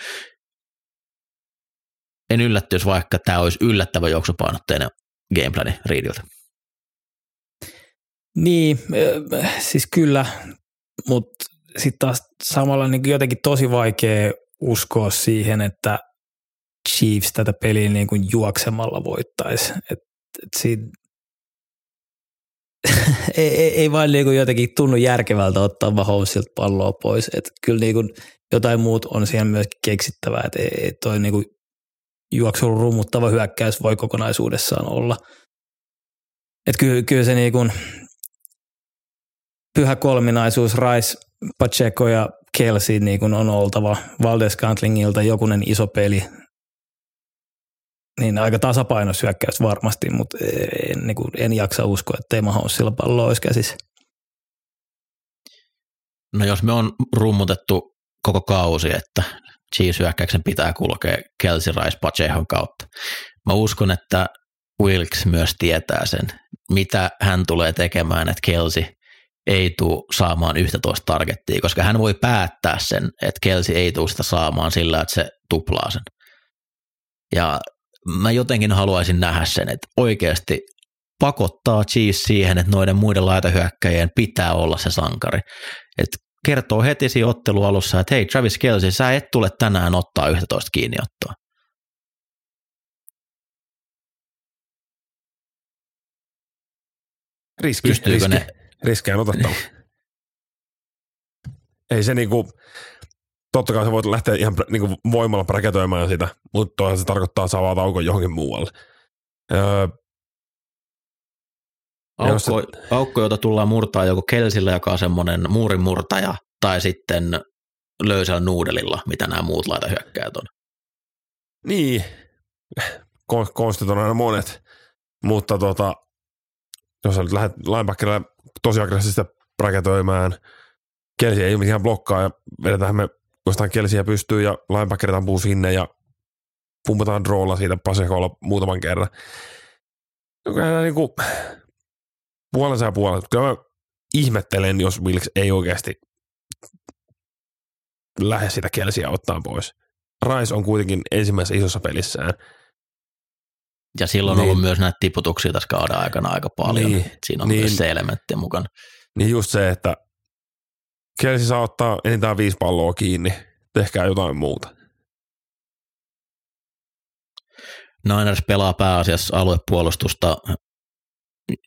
S2: En yllättyisi, vaikka tämä olisi yllättävä juoksupainotteinen gameplani Reediltä.
S3: Niin, siis kyllä, mutta sitten taas samalla niin jotenkin tosi vaikea uskoa siihen, että Chiefs tätä peliä niin kuin juoksemalla voittaisi. Et, et siitä, ei, ei, ei vain niin kuin jotenkin tunnu järkevältä ottaa Mahomesilta palloa pois. Et kyllä niin kuin jotain muut on siihen myöskin keksittävää, että ei, toi niin kuin juoksun rumuttava hyökkäys voi kokonaisuudessaan olla. Et kyllä, kyllä se niin kuin pyhä kolminaisuus Rice, Pacheco ja Kelsey niin kuin on oltava. Valdes Cantlingilta jokunen iso peli, niin aika tasapainosyökkäys varmasti, mutta en, niin kuin, en jaksa uskoa, että Teema sillä pallo olisi käsissä.
S2: No jos me on rummutettu koko kausi, että Chiefs-hyökkäyksen pitää kulkea Kelsey Rice Pachehon kautta. Mä uskon, että Wilkes myös tietää sen, mitä hän tulee tekemään, että Kelsey ei tule saamaan 11 targettia, koska hän voi päättää sen, että Kelsey ei tule sitä saamaan sillä, että se tuplaa sen. Ja mä jotenkin haluaisin nähdä sen, että oikeasti pakottaa Chiefs siihen, että noiden muiden laitahyökkäjien pitää olla se sankari. Että kertoo heti siinä ottelualussa, että hei Travis Kelsey, sä et tule tänään ottaa 11 kiinniottoa.
S4: Riski, Pystyykö riski, ne? riskejä otettava. Ei se niinku, totta kai sä voit lähteä ihan niinku voimalla braketoimaan sitä, mutta toisaalta se tarkoittaa saa aukon johonkin muualle. Öö,
S2: Aukko, se... aukko, jota tullaan murtaa joko Kelsillä, joka on semmoinen muurimurtaja, tai sitten löysällä nuudelilla, mitä nämä muut laitahyökkäät on.
S4: Niin, konstit on aina monet, mutta tota, jos sä nyt lähdet linebackerille tosi aggressiivisesti braketoimaan, Kelsi ei mitään blokkaa ja vedetään me jostain Kelsiä pystyy ja linebackerit ampuu sinne ja pumpataan droolla siitä Pasekolla muutaman kerran. Kyllä niin kuin, puolensa ja puolensa. Kyllä mä ihmettelen, jos Wilks ei oikeasti lähde sitä Kelsiä ottaa pois. Rice on kuitenkin ensimmäisessä isossa pelissään.
S2: Ja silloin niin. on ollut myös näitä tiputuksia tässä kauden aikana aika paljon. Niin. Siinä on niin. myös se elementti mukana.
S4: Niin just se, että Kelsi saa ottaa enintään viisi palloa kiinni, tehkää jotain muuta.
S2: Niners pelaa pääasiassa aluepuolustusta.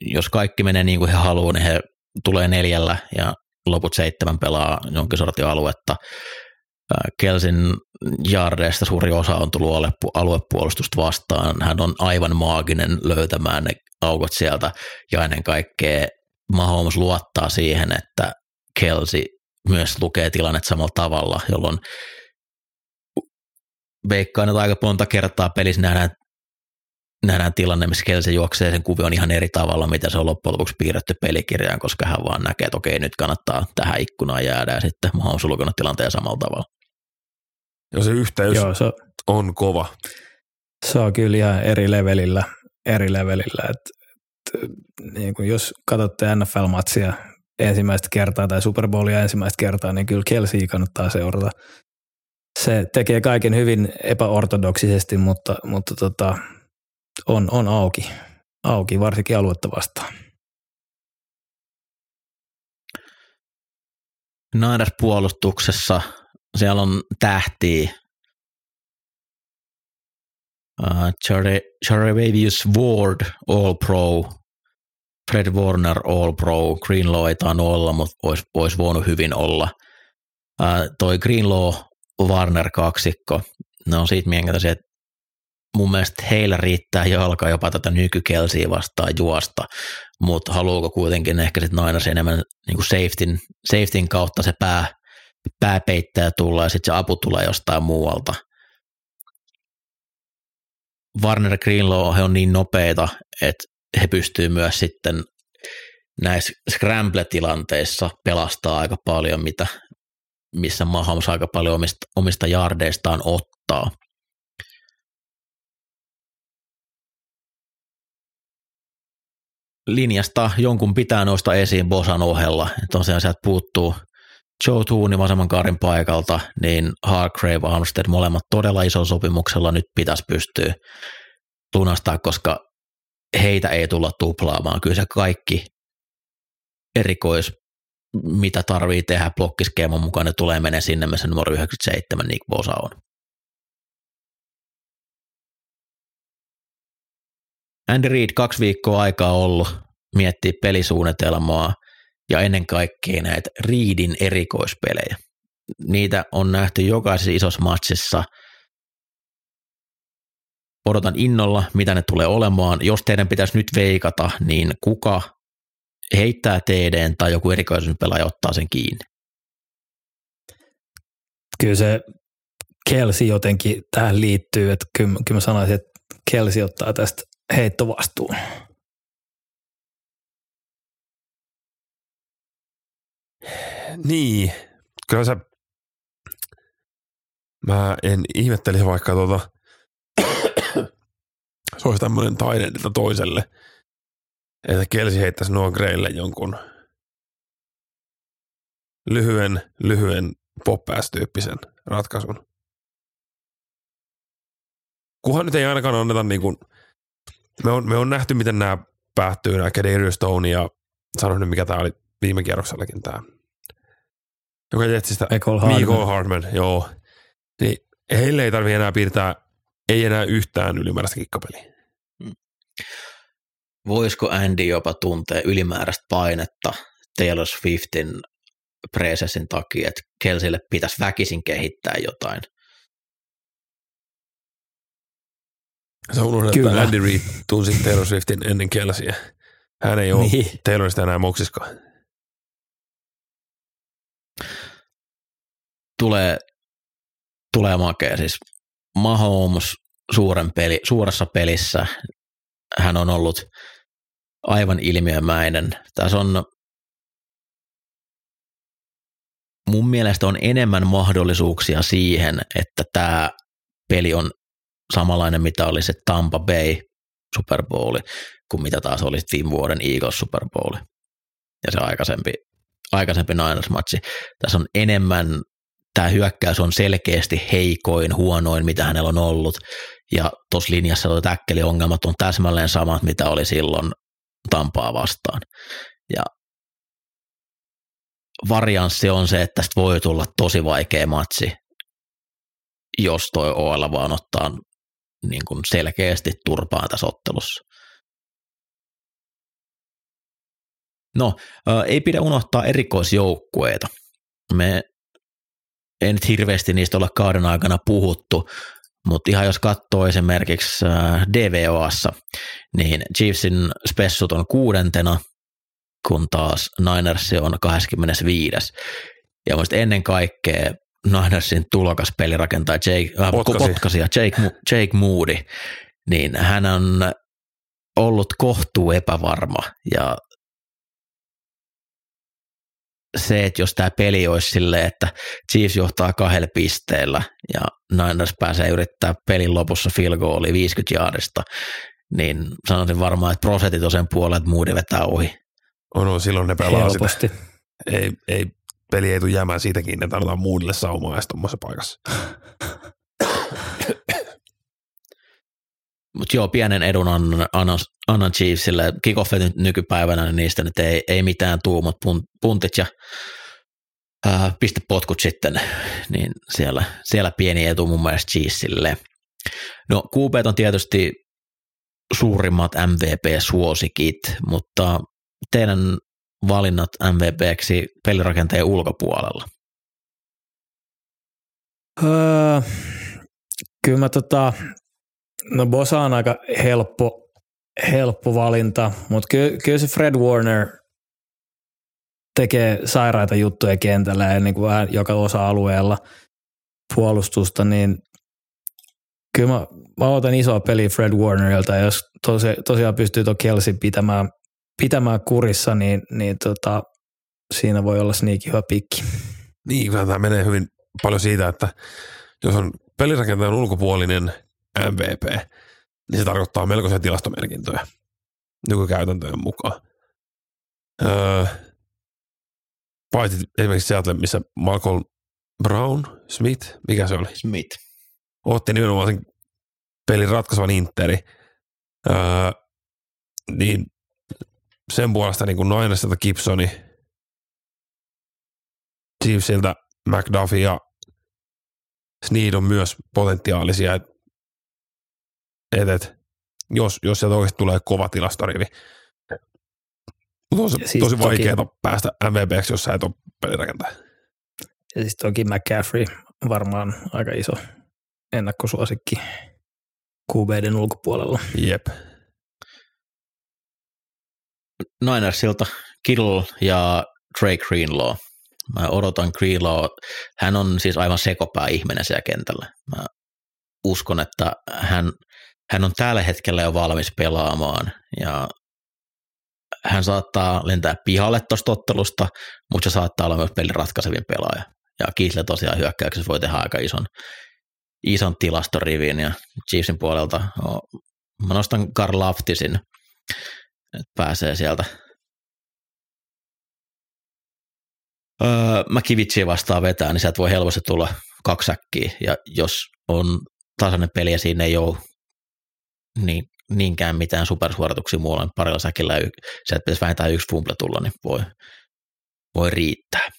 S2: Jos kaikki menee niin kuin he haluaa, niin he tulee neljällä ja loput seitsemän pelaa jonkin sortin aluetta. Kelsin jardeista suuri osa on tullut aluepuolustusta vastaan. Hän on aivan maaginen löytämään ne aukot sieltä ja ennen kaikkea Mahomes luottaa siihen, että Kelsi myös lukee tilannet samalla tavalla, jolloin veikkaan, että aika monta kertaa pelissä nähdään, nähdään tilanne, missä Kelsi juoksee sen kuvion ihan eri tavalla, mitä se on loppujen lopuksi piirretty pelikirjaan, koska hän vaan näkee, että okei, nyt kannattaa tähän ikkunaan jäädä ja sitten mä oon sulkenut tilanteen samalla tavalla.
S4: Ja se yhteys Joo, se, on kova.
S3: Se on kyllä ihan eri levelillä, eri levelillä. Et, et, niin kuin jos katsotte NFL-matsia ensimmäistä kertaa tai Super Bowlia ensimmäistä kertaa, niin kyllä Kelsey kannattaa seurata. Se tekee kaiken hyvin epäortodoksisesti, mutta, mutta tota, on, on auki, auki, varsinkin aluetta vastaan.
S2: Niners puolustuksessa siellä on tähtiä. Uh, Charlie Ward, All Pro, Fred Warner All Pro, Greenlaw ei tainnut olla, mutta olisi, olisi voinut hyvin olla. Uh, toi Greenlaw Warner kaksikko, ne on siitä mielenkiintoisia, että mun mielestä heillä riittää jalka jopa tätä nykykelsiä vastaan juosta, mutta haluuko kuitenkin ehkä sitten Niners enemmän niin kuin safetyn, safetyn kautta se pää, pää peittää tulla ja sitten se apu tulee jostain muualta. Warner Greenlaw he on niin nopeita, että he pystyvät myös sitten näissä scramble-tilanteissa pelastaa aika paljon, mitä, missä Mahomes aika paljon omista, omista jardeistaan ottaa. Linjasta jonkun pitää nousta esiin Bosan ohella. Tosiaan sieltä puuttuu Joe Tooney vasemman kaarin paikalta, niin Hargrave, Armstead molemmat todella iso sopimuksella nyt pitäisi pystyä lunastaa, koska heitä ei tulla tuplaamaan. Kyllä se kaikki erikois, mitä tarvii tehdä blokkiskeeman mukaan, ne tulee menee sinne, missä numero 97 Nick Bosa on. Andy Reid kaksi viikkoa aikaa ollut miettiä pelisuunnitelmaa ja ennen kaikkea näitä Reidin erikoispelejä. Niitä on nähty jokaisessa isossa matsissa – odotan innolla, mitä ne tulee olemaan. Jos teidän pitäisi nyt veikata, niin kuka heittää TDn tai joku erikoisen pelaaja ottaa sen kiinni?
S3: Kyllä se Kelsi jotenkin tähän liittyy, että kyllä, kyllä mä sanoisin, että Kelsi ottaa tästä heittovastuun.
S4: Niin, kyllä se, mä en ihmettelisi vaikka tuota se olisi tämmöinen taidennilta toiselle, että Kelsi heittäisi Noah Greille jonkun lyhyen, lyhyen pop tyyppisen ratkaisun. Kuhan nyt ei ainakaan anneta niin kuin, me on, me on nähty, miten nämä päättyy, nämä Kadarius Stone ja sanon nyt, mikä tämä oli viime kierroksellakin tämä, joka Jetsistä, Michael Hartman, joo. Niin heille ei tarvitse enää piirtää ei enää yhtään ylimääräistä kikkapeliä.
S2: Voisiko Andy jopa tuntea ylimääräistä painetta Taylor Swiftin presessin takia, että Kelsille pitäisi väkisin kehittää jotain?
S4: Se on että Andy Reid tunsi Taylor Swiftin ennen Kelsiä. Hän ei ole niin. Taylorista enää moksiskaan.
S2: Tulee, tulee makea. Siis Mahomes suuren peli, suuressa pelissä, hän on ollut aivan ilmiömäinen. Tässä on mun mielestä on enemmän mahdollisuuksia siihen, että tämä peli on samanlainen, mitä oli se Tampa Bay Super Bowl, kuin mitä taas oli viime vuoden Eagles Super Bowl. Ja se aikaisempi, aikaisempi Niners-matsi. Tässä on enemmän, tämä hyökkäys on selkeästi heikoin, huonoin, mitä hänellä on ollut. Ja tuossa linjassa tuo täkkeliongelmat on täsmälleen samat, mitä oli silloin Tampaa vastaan. Ja varianssi on se, että tästä voi tulla tosi vaikea matsi, jos toi OL vaan ottaa niin kuin selkeästi turpaan tässä ottelussa. No, ei pidä unohtaa erikoisjoukkueita. Me ei nyt hirveästi niistä olla kauden aikana puhuttu, mutta ihan jos katsoo esimerkiksi DVOassa, niin Chiefsin spessut on kuudentena, kun taas Niners on 25. Ja ennen kaikkea Ninersin tulokas pelirakentaja Jake, äh, Potkasi. potkasia Jake, Jake Moody, niin hän on ollut kohtuu epävarma ja se, että jos tämä peli olisi silleen, että Chiefs johtaa kahdella pisteellä ja Niners pääsee yrittää pelin lopussa field goalia 50 jaarista, niin sanoisin varmaan, että prosentit on sen puolella, että Moody vetää ohi.
S4: On, on silloin ne pelaa Helposti. sitä. Ei, ei, peli ei tule jäämään siitäkin, että annetaan Moodille saumaa edes tuommoisessa paikassa.
S2: Mutta joo, pienen edun annan, annan, annan Chiefsille. Kickoffit nykypäivänä, niin niistä nyt ei, ei mitään tuu, mutta puntit ja ää, pistepotkut sitten, niin siellä, siellä pieni etu mun mielestä Chiefsille. No QB on tietysti suurimmat MVP-suosikit, mutta teidän valinnat MVPksi pelirakenteen ulkopuolella?
S3: Öö, kyllä mä tota, no Bosa on aika helppo, helppo valinta, mutta ky, kyllä se Fred Warner tekee sairaita juttuja kentällä ja niin kuin vähän joka osa-alueella puolustusta, niin kyllä mä, mä otan isoa peliä Fred Warnerilta, jos tosi, tosiaan pystyy tuon Kelsey pitämään pitämään kurissa, niin, niin tota, siinä voi olla sneaky hyvä pikki.
S4: Niin, tämä menee hyvin paljon siitä, että jos on pelirakentajan ulkopuolinen MVP, niin se tarkoittaa melkoisia tilastomerkintöjä nykykäytäntöjen mukaan. Öö, paitsi esimerkiksi Seattle, missä Malcolm Brown, Smith, mikä se oli?
S2: Smith.
S4: Otti nimenomaan sen pelin ratkaisevan interi. Öö, niin sen puolesta niin kuin Ninersilta Gibsoni, Chiefsiltä McDuffie ja Sneed on myös potentiaalisia, että et, et, jos, jos sieltä oikeasti tulee kova tilastorivi. Tosi, siis tosi vaikeaa toki, päästä MVPksi, jos sä et ole pelirakentaja.
S3: Ja siis toki McCaffrey varmaan aika iso ennakkosuosikki QBden ulkopuolella.
S4: Jep.
S2: Ninersilta Kittle ja Drake Greenlaw. Mä odotan Greenlaw. Hän on siis aivan sekopää ihminen siellä kentällä. Mä uskon, että hän, hän on tällä hetkellä jo valmis pelaamaan ja hän saattaa lentää pihalle tuosta ottelusta, mutta se saattaa olla myös pelin ratkaisevin pelaaja. Ja Kiitle tosiaan hyökkäyksessä voi tehdä aika ison, ison tilastorivin ja Chiefsin puolelta oh, mä nostan Karl Laftisin että pääsee sieltä öö, McKivitsiä vastaan vetää, niin sieltä voi helposti tulla kaksi ja jos on tasainen peli ja siinä ei ole niin, niinkään mitään supersuorituksia muualla, niin parilla säkillä y- se, että pitäisi vähintään yksi fumble tulla, niin voi, voi riittää.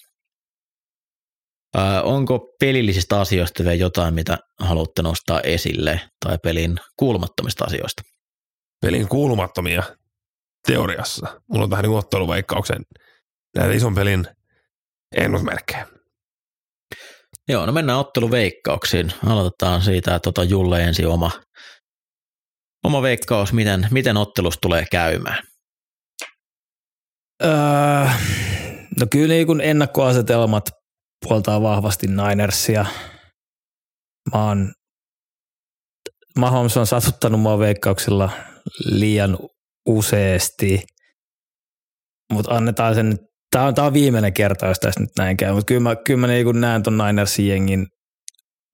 S2: Öö, onko pelillisistä asioista vielä jotain, mitä haluatte nostaa esille, tai pelin kuulumattomista asioista?
S4: Pelin kuulumattomia teoriassa. Mulla on tähän niin otteluveikkauksen näitä ison pelin ennusmerkkejä.
S2: Joo, no mennään otteluveikkauksiin. Aloitetaan siitä, että tota Julle ensin oma, oma veikkaus, miten, miten ottelus tulee käymään.
S3: Öö, no kyllä niin kun ennakkoasetelmat puoltaa vahvasti Ninersia. Mä oon, Mahomes on satuttanut mua veikkauksilla liian useasti, mutta annetaan sen nyt Tämä on, tämä on viimeinen kerta, jos tässä nyt näin käy, mutta kyllä mä, kyllä mä niin näen tuon Ninersin jengin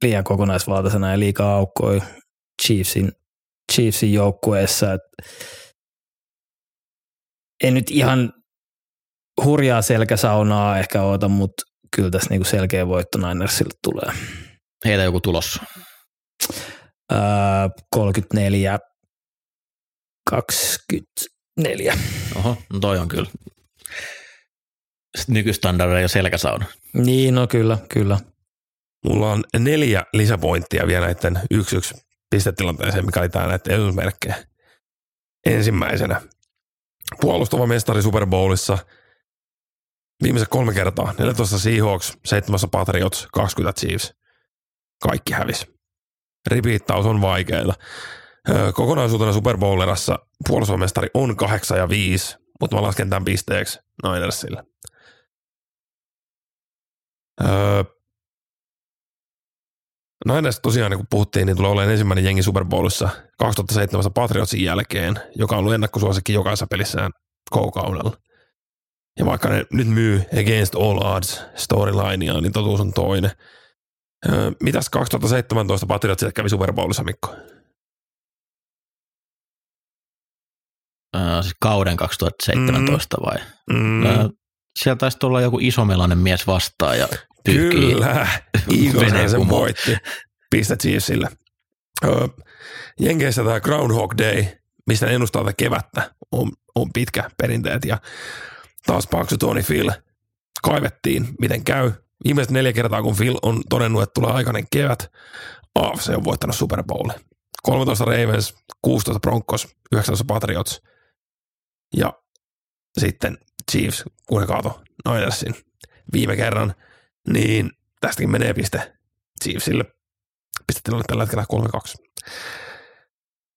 S3: liian kokonaisvaltaisena ja liikaa aukkoi Chiefsin, Chiefsin joukkueessa. Et en nyt ihan hurjaa selkäsaunaa ehkä oota, mutta kyllä tässä niinku selkeä voitto Ninersille tulee.
S2: Heitä joku tulos.
S3: Öö, 34 24.
S2: Oho, no toi on kyllä. Nykystandardeja jo selkäsauna.
S3: Niin, no kyllä, kyllä.
S4: Mulla on neljä lisäpointtia vielä näiden yksi yksi pistetilanteeseen, mikä oli tää näiden edusmerkkejä. Ensimmäisenä puolustava mestari Super Bowlissa viimeiset kolme kertaa. 14 Seahawks, 7 Patriots, 20 Chiefs. Kaikki hävis. Ripiittaus on vaikeaa. Kokonaisuutena Super Bowlerassa puolustusmestari on 8 ja 5, mutta mä lasken tämän pisteeksi Ninersille. Öö, Niners tosiaan, niin kuin puhuttiin, niin tulee olemaan ensimmäinen jengi Super Bowlissa 2007 Patriotsin jälkeen, joka on ollut ennakkosuosikki jokaisessa pelissään koukaudella. Ja vaikka ne nyt myy Against All Odds storylinea, niin totuus on toinen. Öö, mitäs 2017 Patriotsit kävi Super Bowlissa, Mikko?
S2: Öö, siis kauden 2017 mm. vai? Mm. Öö, sieltä taisi tulla joku isomelainen mies vastaan ja
S4: Kyllä, Eagles sen voitti. Pistä Chiefsille. Jenkeissä tämä Groundhog Day, mistä ennustaa tätä kevättä, on, on pitkä perinteet ja taas paksu Tony Phil kaivettiin, miten käy. Viimeiset neljä kertaa, kun Phil on todennut, että tulee aikainen kevät, AFC on voittanut Super Bowl. 13 Ravens, 16 Broncos, 19 Patriots ja sitten Chiefs, kun ne kaato Ninersin viime kerran, niin tästäkin menee piste Chiefsille. Pistetilanne tällä hetkellä 3-2.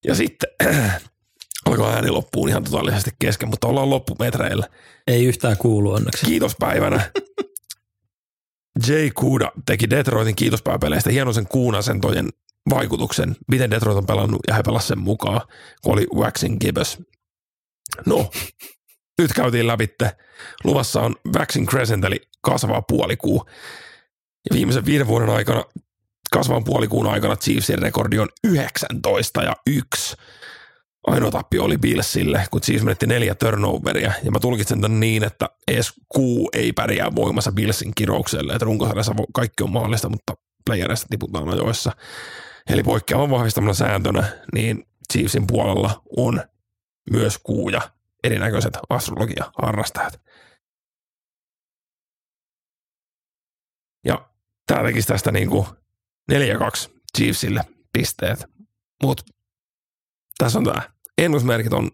S4: Ja sitten alkoi ääni loppuun ihan totaalisesti kesken, mutta ollaan loppumetreillä.
S3: Ei yhtään kuulu onneksi.
S4: Kiitospäivänä. Jay Kuda teki Detroitin kiitospäiväpeleistä hienoisen kuunasentojen vaikutuksen, miten Detroit on pelannut ja he pelasivat sen mukaan, kun oli Waxing Gibbs. No, nyt käytiin läpitte. Luvassa on Waxing Crescent, eli kasvaa puolikuu. Ja viimeisen viiden vuoden aikana, kasvavan puolikuun aikana Chiefsin rekordi on 19 ja 1. Ainoa tappio oli Billsille, kun Chiefs menetti neljä turnoveria. Ja mä tulkitsen tämän niin, että edes kuu ei pärjää voimassa Billsin kiroukselle. Että runkosarjassa kaikki on mahdollista, mutta playerista tiputaan ajoissa. Eli poikkeavan vahvistamana sääntönä, niin Chiefsin puolella on myös kuuja erinäköiset astrologia-harrastajat. Ja tämä tekisi tästä niin kuin 4-2 Chiefsille pisteet. Mutta tässä on tämä. Ennusmerkit on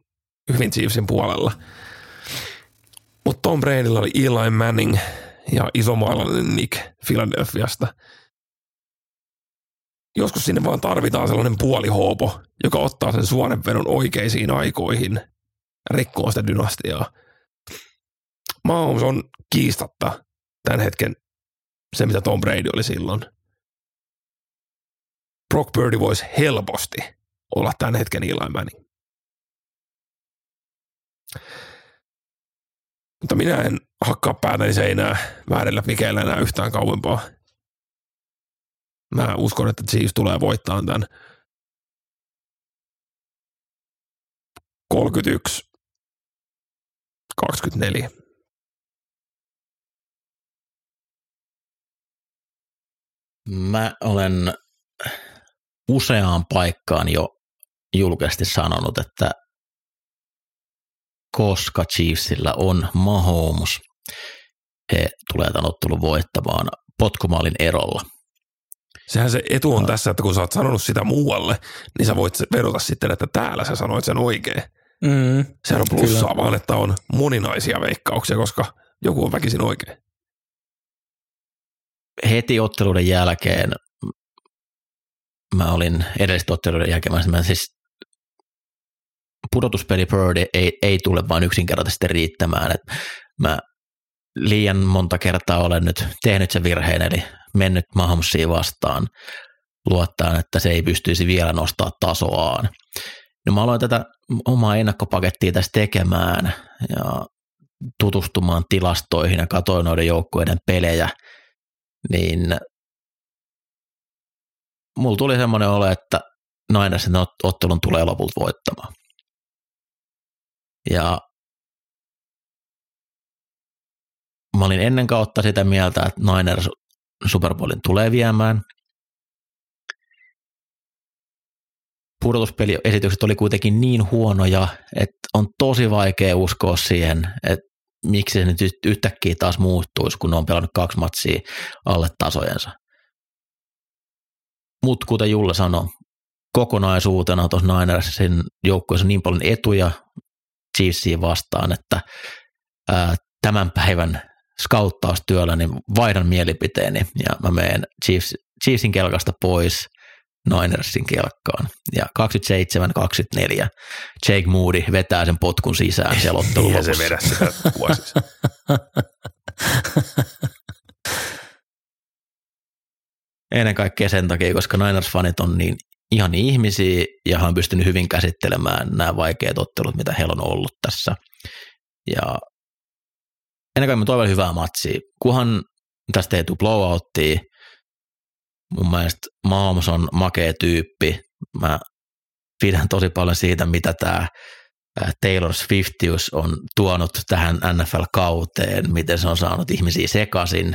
S4: hyvin Chiefsin puolella. Mutta Tom Bradylla oli Eli Manning ja isomaalainen Nick Philadelphiasta. Joskus sinne vaan tarvitaan sellainen puolihoopo, joka ottaa sen suonenvedon oikeisiin aikoihin ja rikkoo sitä dynastiaa. Mahomes on kiistatta tämän hetken se, mitä Tom Brady oli silloin. Brock Purdy voisi helposti olla tämän hetken Eli Manning. Mutta minä en hakkaa päätäni seinää väärillä pikeillä enää yhtään kauempaa. Mä uskon, että Chiefs tulee voittaa tämän 31 24.
S2: Mä olen useaan paikkaan jo julkisesti sanonut, että koska Chiefsillä on Mahomes, he tulee tämän ottelun voittamaan potkumaalin erolla.
S4: Sehän se etu on no. tässä, että kun sä oot sanonut sitä muualle, niin sä voit vedota sitten, että täällä sä sanoit sen oikein. Mm, Sehän on plussaa kyllä. vaan, että on moninaisia veikkauksia, koska joku on väkisin oikein.
S2: Heti otteluiden jälkeen mä olin edellisten otteluiden jälkeen, mä siis pudotuspeli Purdy ei, ei tule vain yksinkertaisesti riittämään. Et mä liian monta kertaa olen nyt tehnyt sen virheen, eli mennyt Mahomesia vastaan luottaa, että se ei pystyisi vielä nostaa tasoaan. No mä aloin tätä omaa ennakkopakettia tässä tekemään ja tutustumaan tilastoihin ja katsoin noiden joukkueiden pelejä, niin mulla tuli semmoinen olo, että Ninersin ottelun tulee lopulta voittamaan. Ja mä olin ennen kautta sitä mieltä, että Niners Super Bowlin tulee viemään. Pudotuspeliesitykset oli kuitenkin niin huonoja, että on tosi vaikea uskoa siihen, että miksi se nyt yhtäkkiä taas muuttuisi, kun ne on pelannut kaksi matsia alle tasojensa. Mutta kuten Julle sanoi, kokonaisuutena tuossa Ninersin joukkueessa on niin paljon etuja Chiefsiin vastaan, että ää, tämän päivän skauttaustyöllä niin vaihdan mielipiteeni ja mä menen Chiefs, Chiefsin kelkasta pois Ninersin kelkkaan. Ja 27-24 Jake Moody vetää sen potkun sisään siellä ottelun
S4: se vedä sitä
S2: Ennen kaikkea sen takia, koska Niners-fanit on niin ihan ihmisiä ja hän on pystynyt hyvin käsittelemään nämä vaikeat ottelut, mitä heillä on ollut tässä. Ja ennen kaikkea mä toivon hyvää matsia. Kuhan tästä ei tule blowouttia, mun mielestä Mahomes on makea tyyppi. Mä pidän tosi paljon siitä, mitä tämä Taylor Swiftius on tuonut tähän NFL-kauteen, miten se on saanut ihmisiä sekaisin,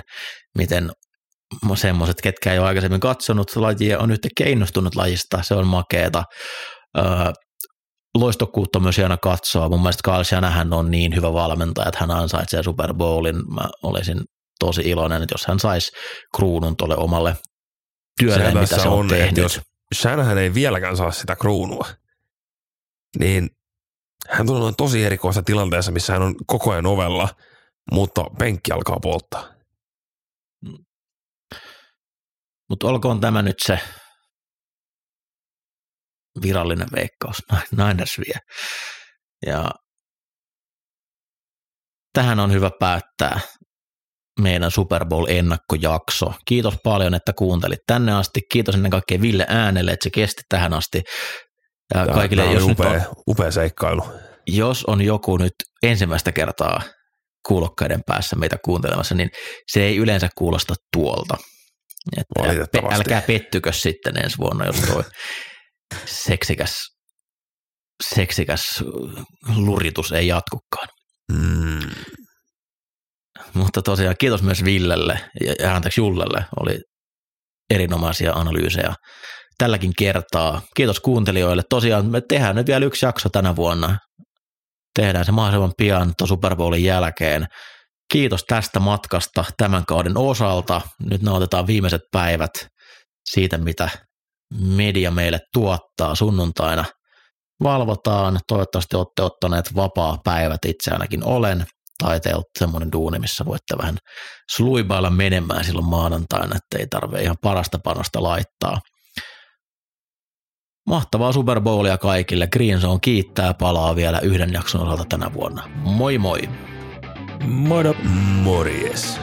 S2: miten semmoiset, ketkä ei ole aikaisemmin katsonut lajia, on nyt keinostunut lajista, se on makeeta. Loistokkuutta myös aina katsoa. Mun mielestä Kyle Shanahan on niin hyvä valmentaja, että hän ansaitsee Super Bowlin. Mä olisin tosi iloinen, että jos hän saisi kruunun tuolle omalle työlle, mitä se on, on tehnyt. Että jos
S4: Shanahan ei vieläkään saa sitä kruunua, niin hän tulee noin tosi erikoisessa tilanteessa, missä hän on koko ajan ovella, mutta penkki alkaa polttaa.
S2: Mutta olkoon tämä nyt se virallinen veikkaus. Niners vie. Ja tähän on hyvä päättää meidän Super Bowl-ennakkojakso. Kiitos paljon, että kuuntelit tänne asti. Kiitos ennen kaikkea Ville Äänelle, että se kesti tähän asti.
S4: Ja tämä, kaikille, tämä jos upea, on, upea seikkailu.
S2: Jos on joku nyt ensimmäistä kertaa kuulokkaiden päässä meitä kuuntelemassa, niin se ei yleensä kuulosta tuolta. Että älkää pettykö sitten ensi vuonna, jos tuo seksikäs, seksikäs luritus ei jatkukaan. Mm. Mutta tosiaan kiitos myös Villelle ja anteeksi Jullelle, oli erinomaisia analyysejä tälläkin kertaa. Kiitos kuuntelijoille. Tosiaan me tehdään nyt vielä yksi jakso tänä vuonna. Tehdään se mahdollisimman pian tuon Super Bowlin jälkeen. Kiitos tästä matkasta tämän kauden osalta. Nyt nautetaan viimeiset päivät siitä, mitä media meille tuottaa sunnuntaina. Valvotaan, toivottavasti olette ottaneet vapaa päivät, itse ainakin olen, tai semmoinen duuni, missä voitte vähän sluibailla menemään silloin maanantaina, että ei tarvitse ihan parasta panosta laittaa. Mahtavaa Super Bowlia kaikille. Green Zone kiittää palaa vielä yhden jakson osalta tänä vuonna. Moi moi!
S3: Moro!
S4: Morjes!